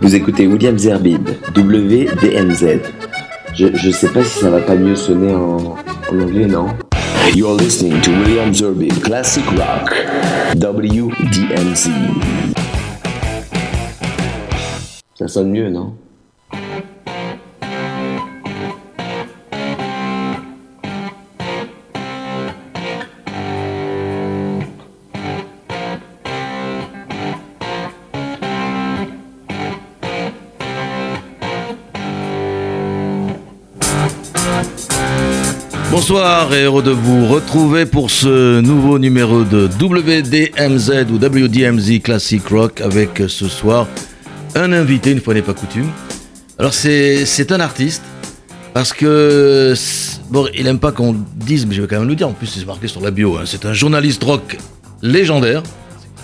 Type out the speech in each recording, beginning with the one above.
Vous écoutez William Zerbib, WDMZ. Je, je sais pas si ça va pas mieux sonner en, en anglais, non? You're listening to William Zerbib, Classic Rock, WDMZ. Ça sonne mieux, non? Bonsoir et heureux de vous retrouver pour ce nouveau numéro de WDMZ ou WDMZ Classic Rock avec ce soir un invité, une fois n'est pas coutume. Alors c'est un artiste parce que bon il aime pas qu'on dise mais je vais quand même le dire en plus c'est marqué sur la bio hein, c'est un journaliste rock légendaire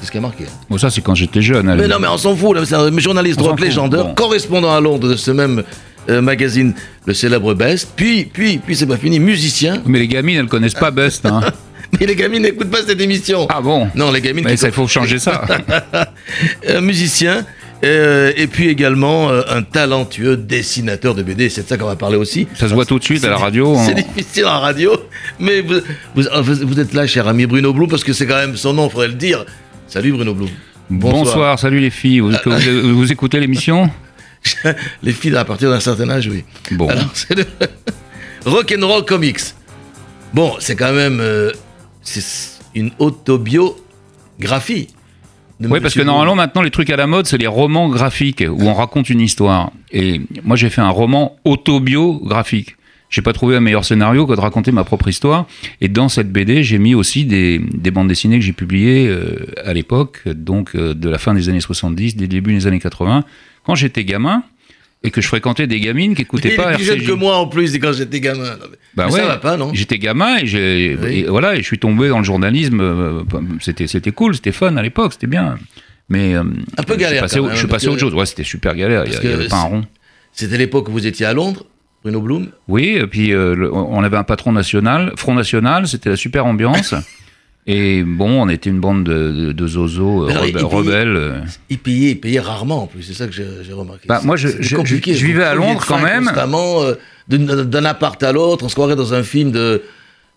c'est ce qui est marqué. Bon, ça, c'est quand j'étais jeune. Mais non mais on s'en fout c'est un journaliste On rock légendaire bon. correspondant à Londres de ce même euh, magazine le célèbre Best puis puis puis c'est pas fini musicien Mais les gamines, elles connaissent pas Best. Hein. mais les gamines n'écoutent pas cette émission. Ah bon? Non, les gamines Mais ça, il faut changer ça. un musicien euh, et puis également euh, un talentueux dessinateur de BD. C'est de ça qu'on va parler aussi. Ça se voit tout de suite à la radio. C'est hein. difficile en radio, mais vous, vous, êtes là, cher ami Bruno Blum, parce que c'est quand même son nom, faudrait le dire. Salut Bruno Blum. Bonsoir. salut les filles. Vous, que vous- vous écoutez l'émission? Les filles à partir d'un certain âge, oui. Bon. Alors, c'est le Rock'n'Roll Comics. Bon, c'est quand même euh, c'est une autobiographie. Oui, parce que normalement, maintenant, les trucs à la mode, c'est les romans graphiques où on raconte une histoire. Et moi, j'ai fait un roman autobiographique. J'ai pas trouvé un meilleur scénario que de raconter ma propre histoire. Et dans cette BD, j'ai mis aussi des, des bandes dessinées que j'ai publiées euh, à l'époque, donc euh, de la fin des années 70, des débuts des années 80, quand j'étais gamin et que je fréquentais des gamines qui écoutaient pas plus jeune que moi en plus quand j'étais gamin. Non, mais- Bah mais ouais, ça va pas, non J'étais gamin et, j'ai, Oui. et voilà, et je suis tombé dans le journalisme. euh, C'était, c'était cool, c'était fun à l'époque, c'était bien. Mais euh, Un peu je suis galère, passé quand même, je suis passé à autre chose. Ouais, c'était super galère. Il parce y a- il y que avait pas un rond. C'était l'époque où vous étiez à Londres, Bruno Blum. Oui, et puis euh, le- on avait un patron national, Front National, c'était la super ambiance. et bon, on était une bande de, de, zozos euh, rebe- rebelles. euh. Il payait, il payait rarement en plus, c'est ça que j'ai remarqué. Bah, moi, je- compliqué. je vivais à Londres, quand même. Constamment, euh, d'un appart à l'autre, on se croirait dans un film de.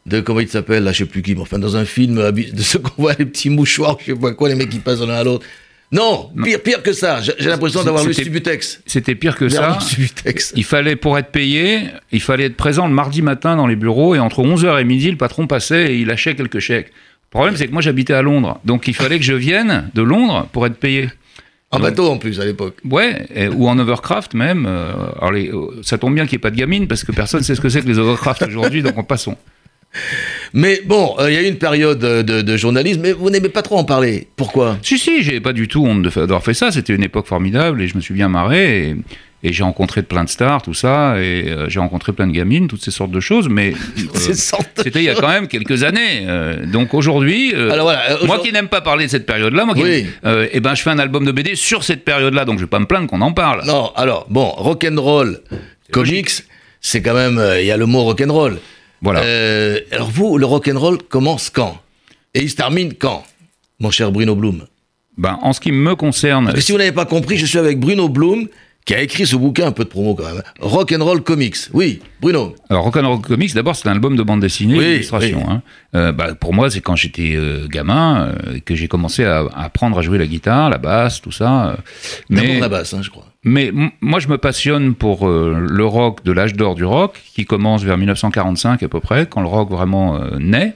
De, comment il s'appelle, là, je sais plus qui, mais enfin, dans un film habi- de ce qu'on voit, les petits mouchoirs, je sais pas quoi, les mecs qui passent l'un à l'autre. Non, pire, pire que ça. J'ai l'impression d'avoir lu Subutex. C'était pire que ça. Il fallait, pour être payé, il fallait être présent le mardi matin dans les bureaux et entre 11h et midi, le patron passait et il lâchait quelques chèques. Le problème, c'est que moi, j'habitais à Londres. Donc, il fallait que je vienne de Londres pour être payé. En Donc- bateau en plus à l'époque. Ouais, et- ou en overcraft même. euh, alors les- euh, ça tombe bien qu'il n'y ait pas de gamine parce que personne ne sait ce que c'est que les overcraft aujourd'hui, donc on passons. Mais bon, euh, il y a eu une période de, de journalisme, mais vous n'aimez pas trop en parler. Pourquoi? Si, si, j'ai pas du tout honte d'avoir fait ça. C'était une époque formidable et je me suis bien marré. Et, et j'ai rencontré plein de stars, tout ça. Et euh, j'ai rencontré plein de gamines, toutes ces sortes de choses. Mais euh, c'était il y a quand même quelques années. euh, donc aujourd'hui, voilà, moi qui n'aime pas parler de cette période-là, moi qui, Oui. eh ben, je fais un album de BD sur cette période-là. Donc je vais pas me plaindre qu'on en parle. Non, alors, bon, rock'n'roll, comics, c'est quand même, il y a le mot rock'n'roll. Voilà. Alors vous, le rock'n'roll commence quand? Et il se termine quand Mon cher Bruno Blum? Ben, en ce qui me concerne, Parce que si vous n'avez pas compris, je suis avec Bruno Blum, qui a écrit ce bouquin, un peu de promo quand même. hein. Rock'n'roll Comics. Oui, Bruno. Alors, Rock'n'Roll Comics, d'abord, c'est un album de bande dessinée, Oui, d'illustration. oui. hein. Euh, bah, pour moi, c'est quand j'étais euh, gamin euh, que j'ai commencé à, à apprendre à jouer la guitare, la basse, tout ça. Mais, la basse, hein, je crois. mais moi, je me passionne pour le rock de l'âge d'or du rock, qui commence vers 1945 à peu près, quand le rock vraiment naît.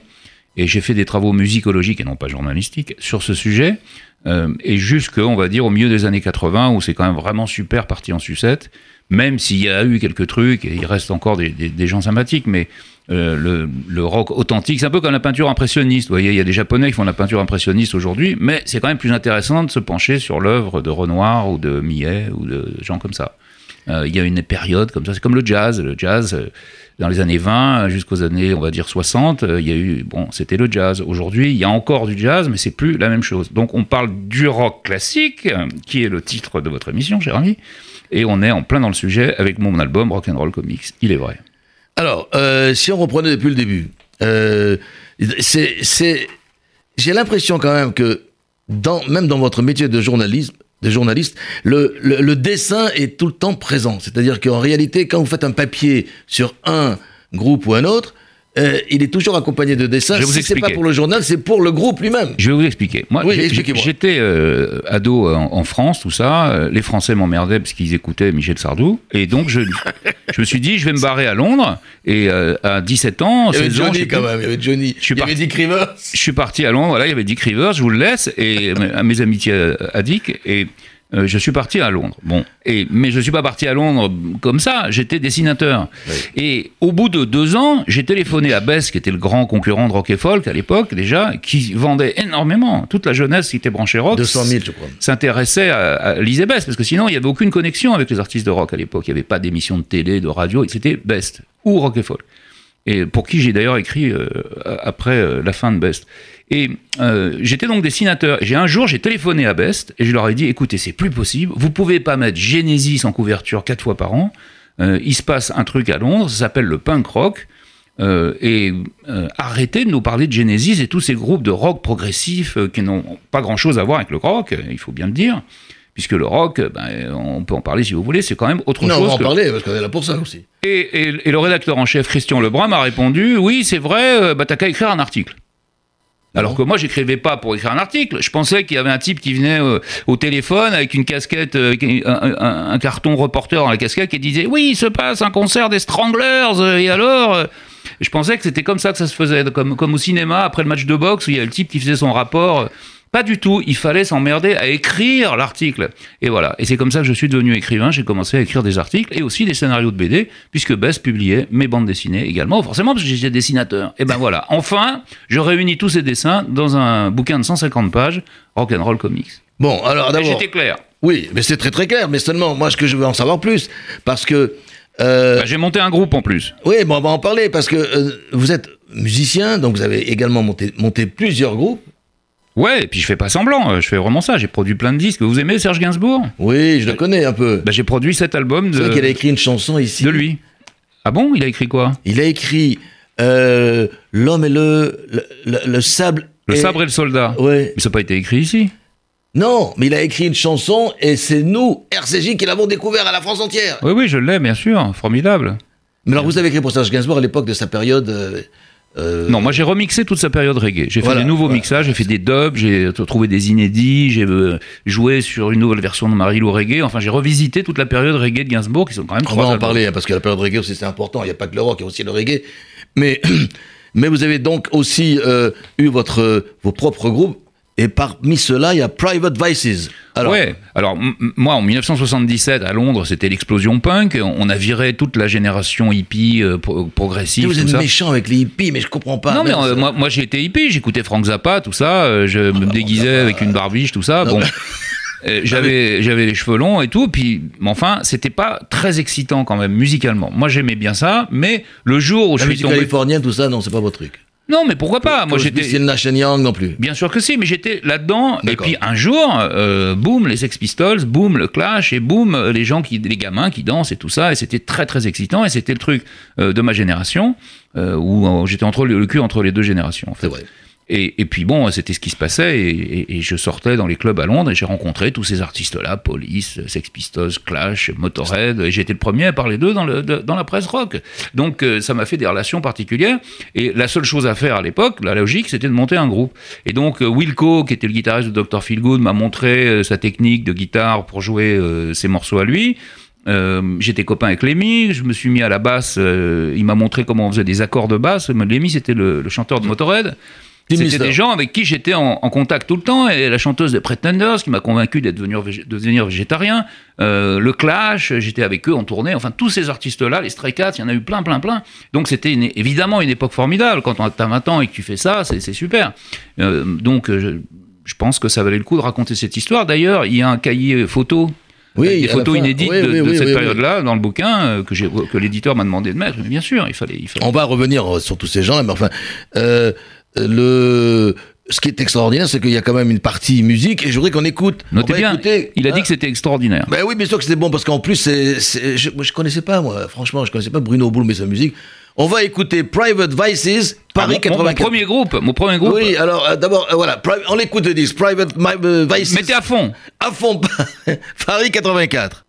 Et j'ai fait des travaux musicologiques et non pas journalistiques sur ce sujet. Euh, et jusque, on va dire, au milieu des années 80, où c'est quand même vraiment super parti en sucette, même s'il y a eu quelques trucs, et il reste encore des, gens sympathiques, mais euh, le, rock authentique, c'est un peu comme la peinture impressionniste. Vous voyez, il y a des Japonais qui font la peinture impressionniste aujourd'hui, mais c'est quand même plus intéressant de se pencher sur l'œuvre de Renoir ou de Millet ou de gens comme ça. Euh, il y a une période comme ça, c'est comme le jazz. Dans les années 20 jusqu'aux années, on va dire 60, euh, il y a eu, bon, c'était le jazz. Aujourd'hui, il y a encore du jazz, mais c'est plus la même chose. Donc, on parle du rock classique, euh, qui est le titre de votre émission, cher ami, et on est en plein dans le sujet avec mon album Rock'n'Roll Comics. Il est vrai. Alors, euh, si on reprenait depuis le début, c'est, j'ai l'impression quand même que, dans, même dans votre métier de journalisme, des journalistes, le, le, le dessin est tout le temps présent. C'est-à-dire qu'en réalité, quand vous faites un papier sur un groupe ou un autre, euh, il est toujours accompagné de dessins. Je vais vous si c'est pas pour le journal, c'est pour le groupe lui-même. Je vais vous expliquer. Moi, Oui, j'étais euh, ado en, en France, tout ça. Euh, Les Français m'emmerdaient parce qu'ils écoutaient Michel Sardou. Et donc, je, je me suis dit, je vais me barrer à Londres. Et euh, à 17 ans, Il y avait 16 ans, je Johnny sais quand même, il y avait Johnny. Je suis il y avait Dick Rivers. je suis parti à Londres. Voilà, il y avait Dick Rivers, je vous le laisse. Et à mes amitiés à Dick. Et euh, je suis parti à Londres. Bon, et, mais je suis pas parti à Londres comme ça. J'étais dessinateur. Et au bout de deux ans, j'ai téléphoné à Bess, qui était le grand concurrent de Rock et Folk à l'époque déjà, qui vendait énormément. Toute la jeunesse qui était branchée rock 200 000, je crois. s'intéressait à, à Lise et Best, parce que sinon, il n'y avait aucune connexion avec les artistes de rock à l'époque. Il n'y avait pas d'émission de télé, de radio, c'était Best ou Rock et Folk. Et pour qui j'ai d'ailleurs écrit euh, après euh, la fin de Best. Et euh, j'étais donc dessinateur. J'ai un jour, j'ai téléphoné à Best et je leur ai dit écoutez, c'est plus possible. Vous pouvez pas mettre Genesis en couverture quatre fois par an. Euh, il se passe un truc à Londres, ça s'appelle le punk rock. Euh, et arrêtez de nous parler de Genesis et tous ces groupes de rock progressif qui n'ont pas grand-chose à voir avec le rock, il faut bien le dire, puisque le rock, ben, on peut en parler si vous voulez, c'est quand même autre Non, on chose. va en parler, parce qu'on est là pour ça aussi. et, et- et le rédacteur en chef, Christian Lebrun, m'a répondu Oui, c'est vrai, bah, t'as qu'à écrire un article. Alors que moi, j'écrivais pas pour écrire un article. Je pensais qu'il y avait un type qui venait euh, au téléphone avec une casquette, euh, un, un- un carton reporter dans la casquette qui disait Oui, il se passe un concert des Stranglers, euh, et alors Je pensais que c'était comme ça que ça se faisait, comme, comme au cinéma, après le match de boxe, où il y a le type qui faisait son rapport. Pas du tout, il fallait s'emmerder à écrire l'article. Et voilà, et c'est comme ça que je suis devenu écrivain, j'ai commencé à écrire des articles et aussi des scénarios de BD, puisque Bess publiait mes bandes dessinées également, forcément parce que j'étais dessinateur. Et ben voilà, enfin, je réunis tous ces dessins dans un bouquin de 150 pages, Rock'n'Roll Comics. Bon, alors d'abord. j'étais clair. Oui, mais c'est très très clair. Mais seulement, moi, ce que je veux en savoir plus, parce que. euh, Bah, j'ai monté un groupe en plus. oui, bon, on va en parler, parce que euh, vous êtes musicien, donc vous avez également monté, monté plusieurs groupes. Ouais, et puis je fais pas semblant, euh, je fais vraiment ça, j'ai produit plein de disques. Vous aimez Serge Gainsbourg? Oui, je le connais un peu. bah, J'ai produit cet album C'est de, qu'il a écrit une chanson ici. de lui. Ah bon? Il a écrit quoi? Il a écrit euh, L'homme et le, le, le- le sable. Le et- sabre et le soldat. Ouais. Mais ça n'a pas été écrit ici? Non, mais il a écrit une chanson et c'est nous, RCJ, qui l'avons découvert à la France entière. Oui, oui, je l'ai, bien sûr, formidable. Mais alors, vous avez écrit pour Serge Gainsbourg à l'époque de sa période. euh, euh, Non, moi j'ai remixé toute sa période reggae. J'ai Voilà, fait des nouveaux voilà. mixages, j'ai fait des dubs, j'ai trouvé des inédits, j'ai euh, joué sur une nouvelle version de Marilou reggae. Enfin, j'ai revisité toute la période reggae de Gainsbourg, qui sont quand même On va en parler, hein, parce que la période reggae aussi, c'est important. Il n'y a pas que le rock, il y a aussi le reggae. Mais, mais vous avez donc aussi euh, eu votre, vos propres groupes. Et parmi ceux-là, il y a Private Vices. Alors, ouais. Alors moi, en 1977, à Londres, c'était l'explosion punk. On a viré toute la génération hippie euh, pro- progressive. vous tout êtes ça. méchant avec les hippies, mais je comprends pas. non, mais euh, moi, moi j'ai été hippie, j'écoutais Frank Zappa, tout ça, euh, je me déguisais avec une barbiche, tout ça. Bon, Euh, j'avais j'avais les cheveux longs et tout, puis mais enfin, c'était pas très excitant quand même musicalement. Moi, j'aimais bien ça, mais le jour où la je suis tombé, californienne, tout ça, non, c'est pas votre truc. Non, mais pourquoi pas? Moi, j'étais Young non plus. Bien sûr que si, mais j'étais là-dedans. Et puis un jour, euh, boum, les Sex Pistols, boum, le Clash, et boum, euh, les gens qui, les gamins qui dansent et tout ça. Et c'était très très excitant. Et c'était le truc euh, de ma génération euh, où j'étais entre le, le cul entre les deux générations. En fait. C'est vrai. Et, puis bon, c'était ce qui se passait. Et, je sortais dans les clubs à Londres et j'ai rencontré tous ces artistes-là, Police, Sex Pistols, Clash, Motorhead. Et j'étais le premier à parler d'eux dans, la presse rock. Donc euh, ça m'a fait des relations particulières. Et la seule chose à faire à l'époque, la logique, c'était de monter un groupe. Et donc euh, Wilco, qui était le guitariste de Dr. Feelgood, m'a montré euh, sa technique de guitare pour jouer ses morceaux à lui. J'étais copain avec Lemmy, je me suis mis à la basse, il m'a montré comment on faisait des accords de basse. Lemmy, c'était le chanteur de Motorhead. C'était des gens avec qui j'étais en, en contact tout le temps. Et la chanteuse des Pretenders qui m'a convaincu d'être devenu de devenir végétarien. Euh, le Clash, j'étais avec eux en tournée. Enfin, tous ces artistes-là, les Stray Cats, il y en a eu plein, plein, plein. Donc c'était évidemment une époque formidable. Quand tu as 20 ans et que tu fais ça, c'est super. Euh, donc euh, je, je pense que ça valait le coup de raconter cette histoire. D'ailleurs, il y a un cahier photo. Oui, avec des photos inédites Oui, de, oui, de oui, cette période-là dans le bouquin euh, que, l'éditeur m'a demandé de mettre. Mais bien sûr, il fallait. Il fallait... On va revenir euh, sur tous ces gens-là, mais enfin, euh, le, ce qui est extraordinaire, c'est qu'il y a quand même une partie musique, et je voudrais qu'on écoute. Notez bien, écouter, il a hein. dit que c'était extraordinaire. Ben oui, bien sûr que c'était bon, parce qu'en plus, c'est, c'est- je, je connaissais pas, moi, franchement, je connaissais pas Bruno Boulme et sa musique. On va écouter Private Vices, Paris Ah, mon- mon, 84. premier groupe, mon premier groupe. Oui, alors euh, d'abord, euh, voilà, on écoute le disque, Private My- euh, Vices. Mettez à fond. à fond, Paris 84.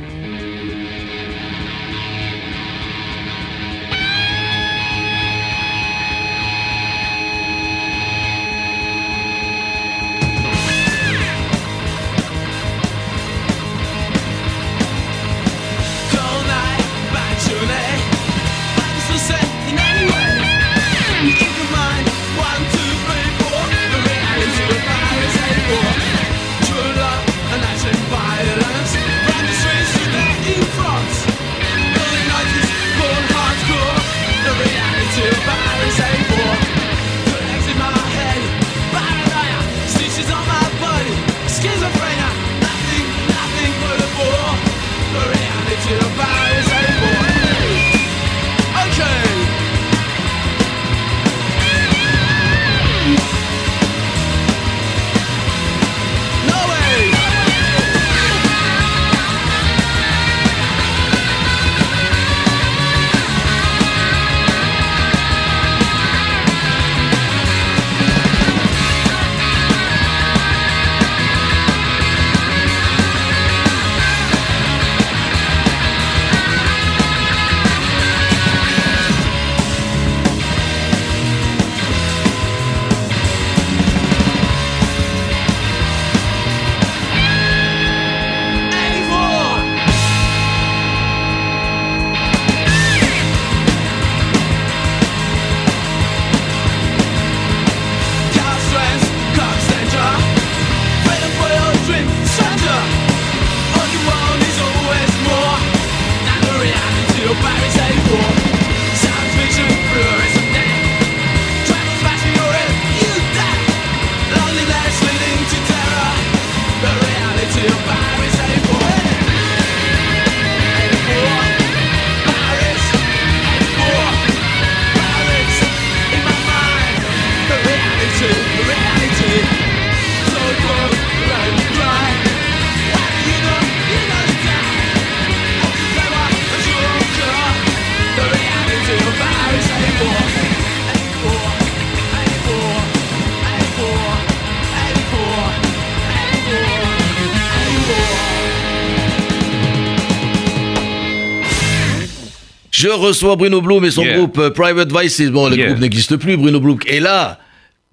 Je reçois Bruno Blum et son Yeah. groupe euh, Private Vices. Bon, le Yeah. groupe n'existe plus, Bruno Blum est là,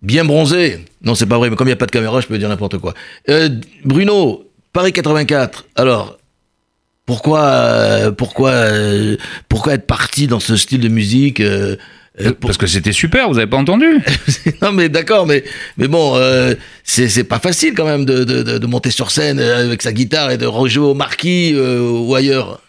bien bronzé. Non, c'est pas vrai, mais comme il n'y a pas de caméra, je peux dire n'importe quoi. Euh, Bruno, Paris 84. Alors, pourquoi, euh, pourquoi, euh, pourquoi être parti dans ce style de musique euh, pour- Parce que c'était super, vous avez pas entendu Non, mais d'accord, mais, mais bon, euh, c'est pas facile quand même de, de, de- monter sur scène avec sa guitare et de rejouer au marquis euh, ou ailleurs.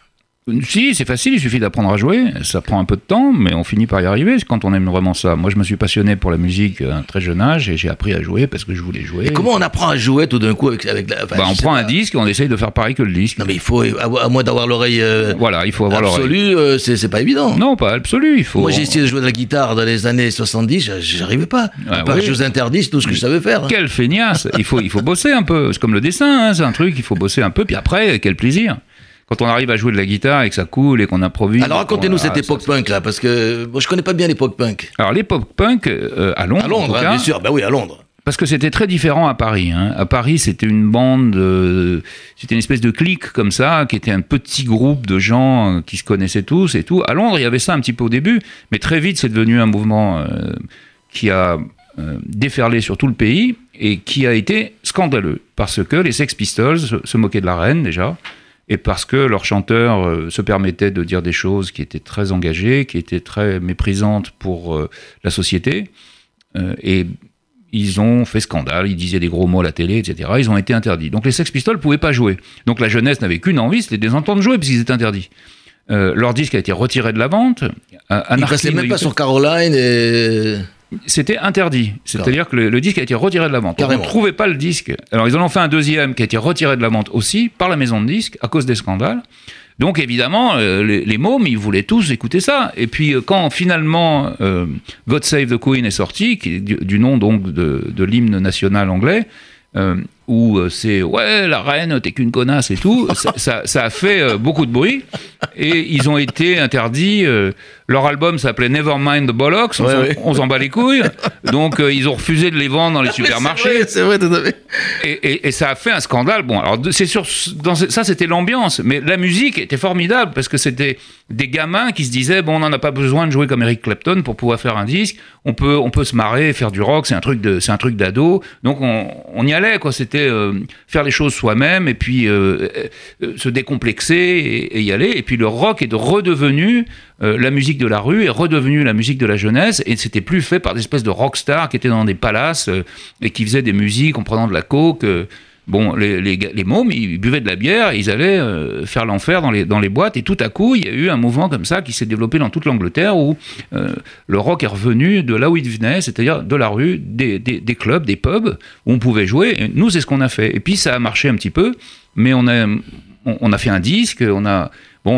Si, c'est facile, il suffit d'apprendre à jouer. Ça prend un peu de temps, mais on finit par y arriver quand on aime vraiment ça. Moi, je me suis passionné pour la musique à un très jeune âge et j'ai appris à jouer parce que je voulais jouer. Et comment on apprend à jouer tout d'un coup avec, avec la. enfin, Bah, On prend pas. un disque et on essaye de faire pareil que le disque. Non, mais il faut, à, moins d'avoir l'oreille euh, Voilà, il faut avoir l'oreille. absolue, euh, c'est pas évident. Non, pas absolu, il faut. Moi, j'ai essayé de jouer de la guitare dans les années 70, j'a- j'arrivais pas. Ah part oui. que je vous interdis, c'est tout ce que je savais faire. hein. Quelle feignasse Il faut, il faut bosser un peu. C'est comme le dessin, hein, c'est un truc, il faut bosser un peu. Puis après, quel plaisir Quand on arrive à jouer de la guitare et que ça coule et qu'on improvise. Alors racontez-nous on- cette époque ça, punk là, parce que moi je connais pas bien l'époque punk. Alors l'époque punk euh, à Londres, À en Londres, hein, bien sûr. Bah oui, à Londres. Parce que c'était très différent à Paris. hein. À Paris, c'était une bande, de- c'était une espèce de clique comme ça, qui était un petit groupe de gens euh, qui se connaissaient tous et tout. À Londres, il y avait ça un petit peu au début, mais très vite, c'est devenu un mouvement euh, qui a euh, déferlé sur tout le pays et qui a été scandaleux parce que les Sex Pistols se, se moquaient de la reine déjà. Et parce que leur chanteur euh, se permettait de dire des choses qui étaient très engagées, qui étaient très méprisantes pour euh, la société. Euh, et ils ont fait scandale, ils disaient des gros mots à la télé, etc. Ils ont été interdits. Donc les Sex Pistols ne pouvaient pas jouer. Donc la jeunesse n'avait qu'une envie, c'était de les entendre jouer, puisqu'ils étaient interdits. Euh, leur disque a été retiré de la vente. Anarchy passait même pas sur Caroline et. C'était interdit. C'est-à-dire que le, le disque a été retiré de la vente. Donc, On Carrément. ne trouvait pas le disque. Alors ils en ont fait un deuxième qui a été retiré de la vente aussi par la maison de disques à cause des scandales. Donc évidemment, euh, les, les mômes, ils voulaient tous écouter ça. Et puis euh, quand finalement euh, God Save the Queen est sorti, qui est du, du nom donc de, de l'hymne national anglais, où euh, c'est ouais la reine t'es qu'une connasse et tout ça, ça- ça a fait euh, beaucoup de bruit et ils ont été interdits euh, leur album s'appelait Nevermind the Bollocks on Ouais, s'en- bat les couilles donc ils ont refusé de les vendre dans les supermarchés C'est vrai, tout à fait. et, et- et ça a fait un scandale. Bon, alors c'est sûr, dans ça c'était l'ambiance, mais la musique était formidable parce que c'était des gamins qui se disaient bon, on n'en a pas besoin de jouer comme Eric Clapton pour pouvoir faire un disque. On peut, on peut se marrer, faire du rock. C'est un truc de, c'est un truc d'ado. Donc on, on y allait quoi. C'était euh, faire les choses soi-même et puis euh, euh, se décomplexer et, et y aller. Et puis le rock est de redevenu la musique de la rue est redevenue la musique de la jeunesse et c'était plus fait par des espèces de rockstars qui étaient dans des palaces et qui faisaient des musiques en prenant de la coke. Bon, les, les, les mômes, ils buvaient de la bière, ils allaient euh, faire l'enfer dans les, dans les boîtes et tout à coup, il y a eu un mouvement comme ça qui s'est développé dans toute l'Angleterre où euh, le rock est revenu de là où il venait, c'est-à-dire de la rue, des, des, clubs, des pubs où on pouvait jouer. Et nous, c'est ce qu'on a fait. Et puis ça a marché un petit peu, mais on a, on a fait un disque, on a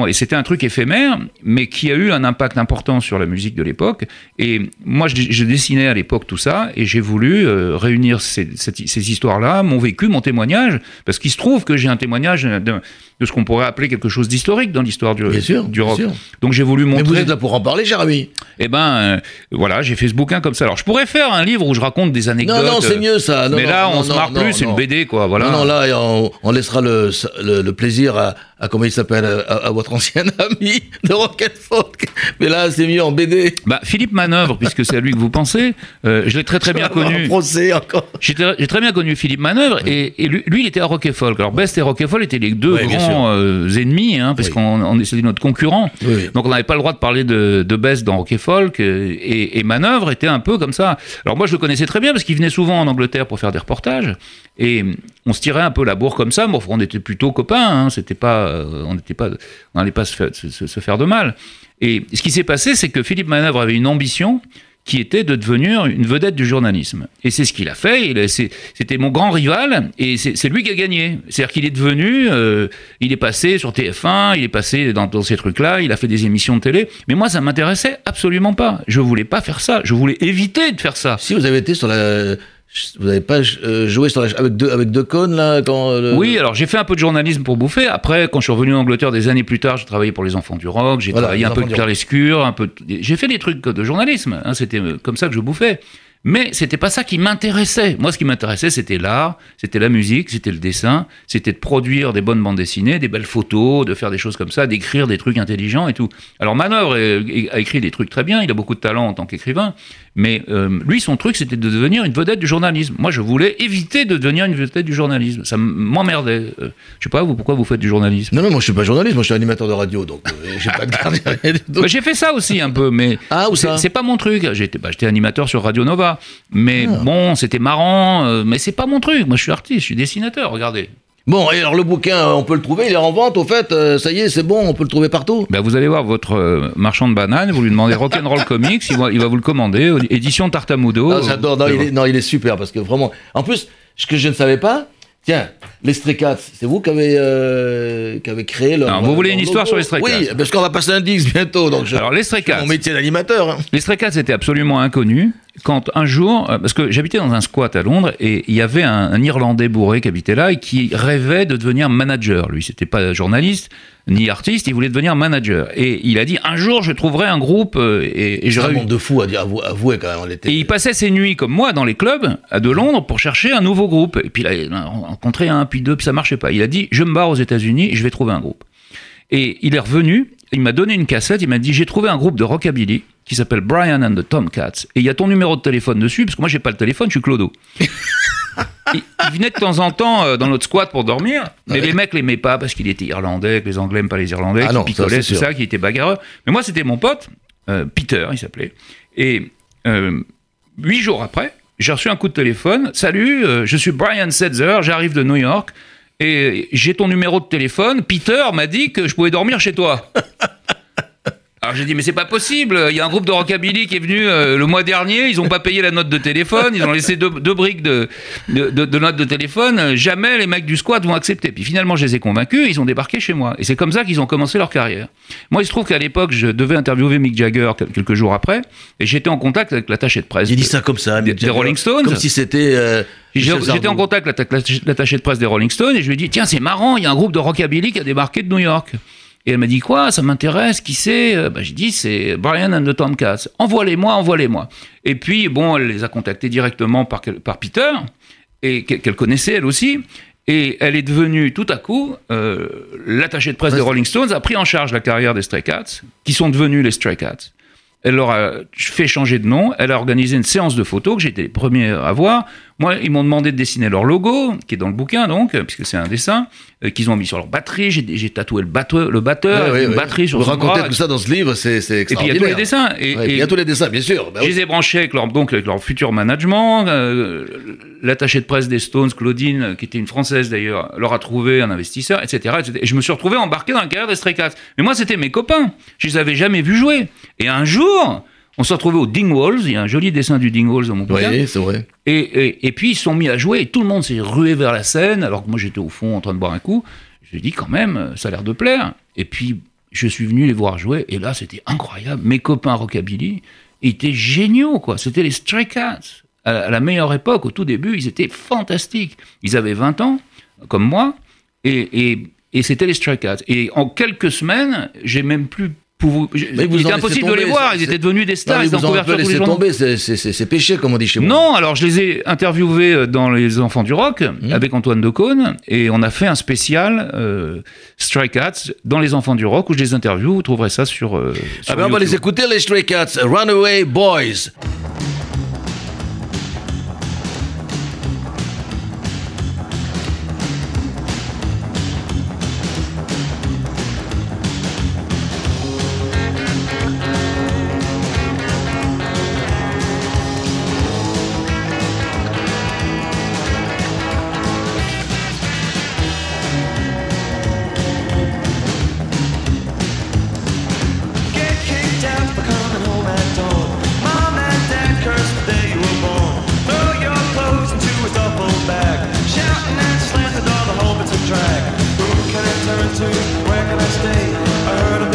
Et c'était un truc éphémère, mais qui a eu un impact important sur la musique de l'époque. Et moi, je, dessinais à l'époque tout ça, et j'ai voulu euh, réunir ces, ces histoires-là, mon vécu, mon témoignage, parce qu'il se trouve que j'ai un témoignage de, de ce qu'on pourrait appeler quelque chose d'historique dans l'histoire du, Bien sûr, du bien rock. sûr. Donc j'ai voulu Mais vous montrer. êtes là pour en parler, ami. Eh ben, euh, voilà, j'ai fait ce bouquin comme ça. Alors, je pourrais faire un livre où je raconte des anecdotes. Non, non, c'est euh, mieux ça. Non, mais là, non, on se non, marre non, plus, c'est une BD, quoi. Voilà. Non, non, là, on, on laissera le, le, le plaisir à, à comment il s'appelle, à, à votre ancien ami de Rocket Folk. Mais là, c'est mieux en BD. Bah, Philippe Manœuvre, puisque c'est à lui que vous pensez, euh, je l'ai très très bien En connu. procès encore. J'ai très, bien connu Philippe Manœuvre et, et lui, lui, il était à Rock et Folk. Alors Best et Rock et Folk étaient les deux bien grands euh, ennemis, hein, parce Oui. qu'on on, c'était notre concurrent. Oui, oui. Donc on n'avait pas le droit de parler de, de Best dans Rock et Folk euh, et, et Manœuvre était un peu comme ça. Alors moi je le connaissais très bien parce qu'il venait souvent en Angleterre pour faire des reportages et on se tirait un peu la bourre comme ça. Bon, on était plutôt copains, hein, c'était pas, euh, on n'était pas, on n'allait pas se faire, se faire de mal. Et ce qui s'est passé, c'est que Philippe Manœuvre avait une ambition qui était de devenir une vedette du journalisme. Et c'est ce qu'il a fait. C'était mon grand rival, et c'est c'est lui qui a gagné. C'est-à-dire qu'il est devenu, euh, il est passé sur TF1, il est passé dans, dans ces trucs-là, il a fait des émissions de télé. Mais moi, ça m'intéressait absolument pas. Je voulais pas faire ça. Je voulais éviter de faire ça. Si vous avez été sur la. Vous n'avez pas euh, joué sur la, avec deux avec deux cônes là quand le- Oui, alors j'ai fait un peu de journalisme pour bouffer. Après, quand je suis revenu en Angleterre des années plus tard, j'ai travaillé pour les Enfants du Rock, j'ai Voilà, travaillé un peu de Pierre Rock. Lescure, un peu. de- J'ai fait des trucs de journalisme. hein, c'était euh, comme ça que je bouffais. Mais c'était pas ça qui m'intéressait. Moi, ce qui m'intéressait, c'était l'art, c'était la musique, c'était le dessin, c'était de produire des bonnes bandes dessinées, des belles photos, de faire des choses comme ça, d'écrire des trucs intelligents et tout. Alors Manœuvre a écrit des trucs très bien, il a beaucoup de talent en tant qu'écrivain, mais euh, lui, son truc, c'était de devenir une vedette du journalisme. Moi, je voulais éviter de devenir une vedette du journalisme. Ça m'emmerdait. Euh, je sais pas, vous, pourquoi vous faites du journalisme? Non, non, moi je suis pas journaliste, moi je suis animateur de radio, donc euh, j'ai pas de garde. tout. Bah, J'ai fait ça aussi un peu, mais Ah, c'est ça? c'est pas mon truc. J'étais bah, j'étais animateur sur Radio Nova, mais Ah. bon, c'était marrant, euh, mais c'est pas mon truc. Moi, je suis artiste, je suis dessinateur. Regardez. Bon, et alors le bouquin, on peut le trouver, il est en vente au fait, euh, ça y est, c'est bon, on peut le trouver partout. Bah, vous allez voir votre euh, marchand de bananes, vous lui demandez Rock'n'Roll Comics, il va, il va vous le commander, euh, édition Tartamudo. Ah, J'adore, non, il est, non, il est super parce que vraiment. En plus, ce que je ne savais pas, tiens, les Stray Cats, c'est vous qui avez, euh, qui avez créé leur. Alors, vous voulez une histoire logo sur les Stray Oui, Cats parce qu'on va passer un disque bientôt, donc je. Alors, les Stray Cats. Mon métier d'animateur. hein. Les Stray Cats étaient absolument inconnus quand un jour, euh, parce que j'habitais dans un squat à Londres et il y avait un, un Irlandais bourré qui habitait là et qui rêvait de devenir manager. Lui, c'était pas journaliste ni artiste, il voulait devenir manager. Et il a dit un jour je trouverai un groupe euh, et, et je C'est un monde de fous à dire, avouez quand même, on était. Et il passait ses nuits comme moi dans les clubs à de Londres pour chercher un nouveau groupe. Et puis il a rencontré un, puis deux, puis ça marchait pas. Il a dit je me barre aux États-Unis et je vais trouver un groupe. Et il est revenu, il m'a donné une cassette, il m'a dit j'ai trouvé un groupe de rockabilly qui s'appelle Brian and the Tomcats. Et il y a ton numéro de téléphone dessus, parce que moi j'ai pas le téléphone, je suis Clodo. il, il venait de temps en temps euh, dans notre squat pour dormir, mais Ouais. les mecs l'aimaient pas parce qu'il était irlandais, que les Anglais n'aiment pas les Irlandais, Ah picolait, c'est ça, qui était bagarreux. Mais moi c'était mon pote, euh, Peter, il s'appelait. Et euh, huit jours après, j'ai reçu un coup de téléphone. Salut, euh, je suis Brian Setzer, j'arrive de New York et j'ai ton numéro de téléphone. Peter m'a dit que je pouvais dormir chez toi. Alors j'ai dit mais c'est pas possible. Il y a un groupe de rockabilly qui est venu euh, le mois dernier. Ils ont pas payé la note de téléphone. Ils ont laissé deux, deux briques de, de, de, de notes de téléphone. Jamais les mecs du squat vont accepter. Puis finalement je les ai convaincus. Ils ont débarqué chez moi. Et c'est comme ça qu'ils ont commencé leur carrière. Moi il se trouve qu'à l'époque je devais interviewer Mick Jagger quel- quelques jours après. Et j'étais en contact avec l'attaché de presse. Il dit ça comme ça. Des- Mick des Jagger, Rolling Stones. Comme si c'était. euh, J'étais en contact avec l'atta- l'attaché de presse des Rolling Stones et je lui ai dit tiens c'est marrant il y a un groupe de rockabilly qui a débarqué de New York et elle m'a dit quoi ça m'intéresse qui c'est? Bah, j'ai dit c'est Brian and the Tomcats. Envoie-les-moi envoie-les-moi. Et puis bon elle les a contactés directement par, par Peter et qu'elle connaissait elle aussi. Et elle est devenue tout à coup euh, l'attaché de presse des Rolling Stones a pris en charge la carrière des Stray Cats qui sont devenus les Stray Cats elle leur a fait changer de nom. Elle a organisé une séance de photos que été les premiers à voir. Moi, ils m'ont demandé de dessiner leur logo, qui est dans le bouquin, donc, puisque c'est un dessin, euh, qu'ils ont mis sur leur batterie. J'ai tatoué le batteur, le batteur Ouais, ouais, une ouais. batterie sur Vous racontez tout ça dans ce livre, c'est c'est Et puis il y a extraordinaire. tous les dessins. Et, Ouais, et Il y a tous les dessins, bien sûr. Bah je oui. les ai branchés avec leur, donc, avec leur futur management. euh, L'attaché de presse des Stones, Claudine, euh, qui était une Française d'ailleurs, leur a trouvé un investisseur, etc., etc. Et je me suis retrouvé embarqué dans la carrière des Stray Cats. Mais moi, c'était mes copains. Je les avais jamais vus jouer. Et un jour, on s'est retrouvé au Dingwalls. Il y a un joli dessin du Dingwalls dans mon bouquin. Oui, c'est vrai. Et, et, et puis ils se sont mis à jouer et tout le monde s'est rué vers la scène alors que moi j'étais au fond en train de boire un coup. Je lui ai dit quand même, ça a l'air de plaire. Et puis je suis venu les voir jouer et là c'était incroyable. Mes copains rockabilly étaient géniaux quoi. C'était les Stray Cats. À la, à la meilleure époque, au tout début, ils étaient fantastiques. Ils avaient 20 ans, comme moi, et, et, et c'était les Stray Cats. Et en quelques semaines, j'ai même plus Mais vous Il était impossible de les voir. Ils étaient devenus des Non, stars. mais Ils étaient en couverture tous les tomber, c'est- péché, comme on dit chez moi. Non, alors je les ai interviewés euh, dans Les Enfants du Rock Mmh. avec Antoine Decaune et on a fait un spécial euh, Stray Cats dans Les Enfants du Rock où je les interviewe. Vous trouverez ça sur. euh, sur Ah ben on va les écouter, les Stray Cats, Runaway Boys. To? Where can I stay? I heard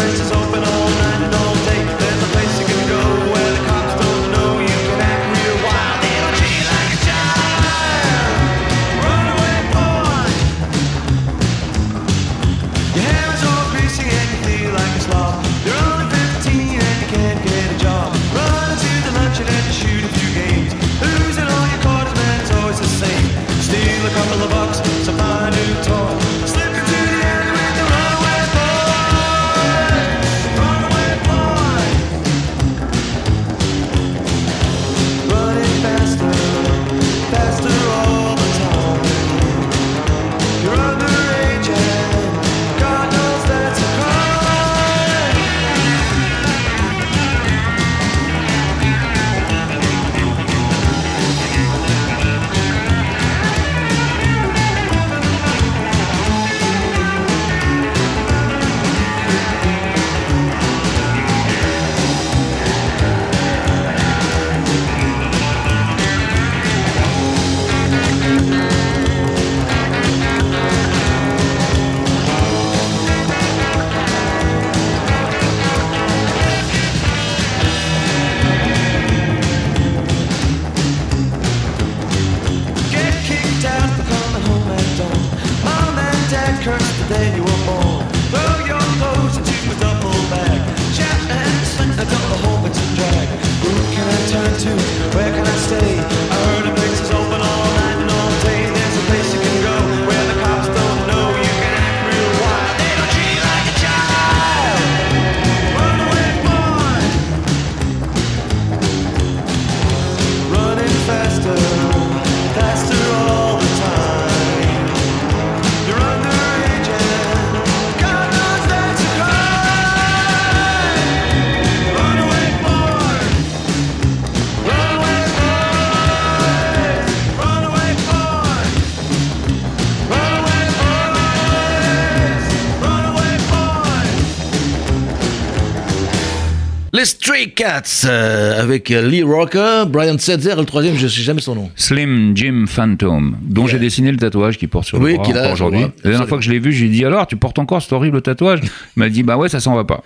Stray Cats euh, avec euh, Lee Rocker, Brian Setzer et le troisième, je sais jamais son nom. Slim Jim Phantom, dont Yeah. j'ai dessiné le tatouage qui porte sur Oui, le bras qu'il a, encore je aujourd'hui. vois, La dernière fois que je l'ai vu, j'ai dit alors, tu portes encore cet horrible tatouage? Il m'a dit bah ouais, ça s'en va pas.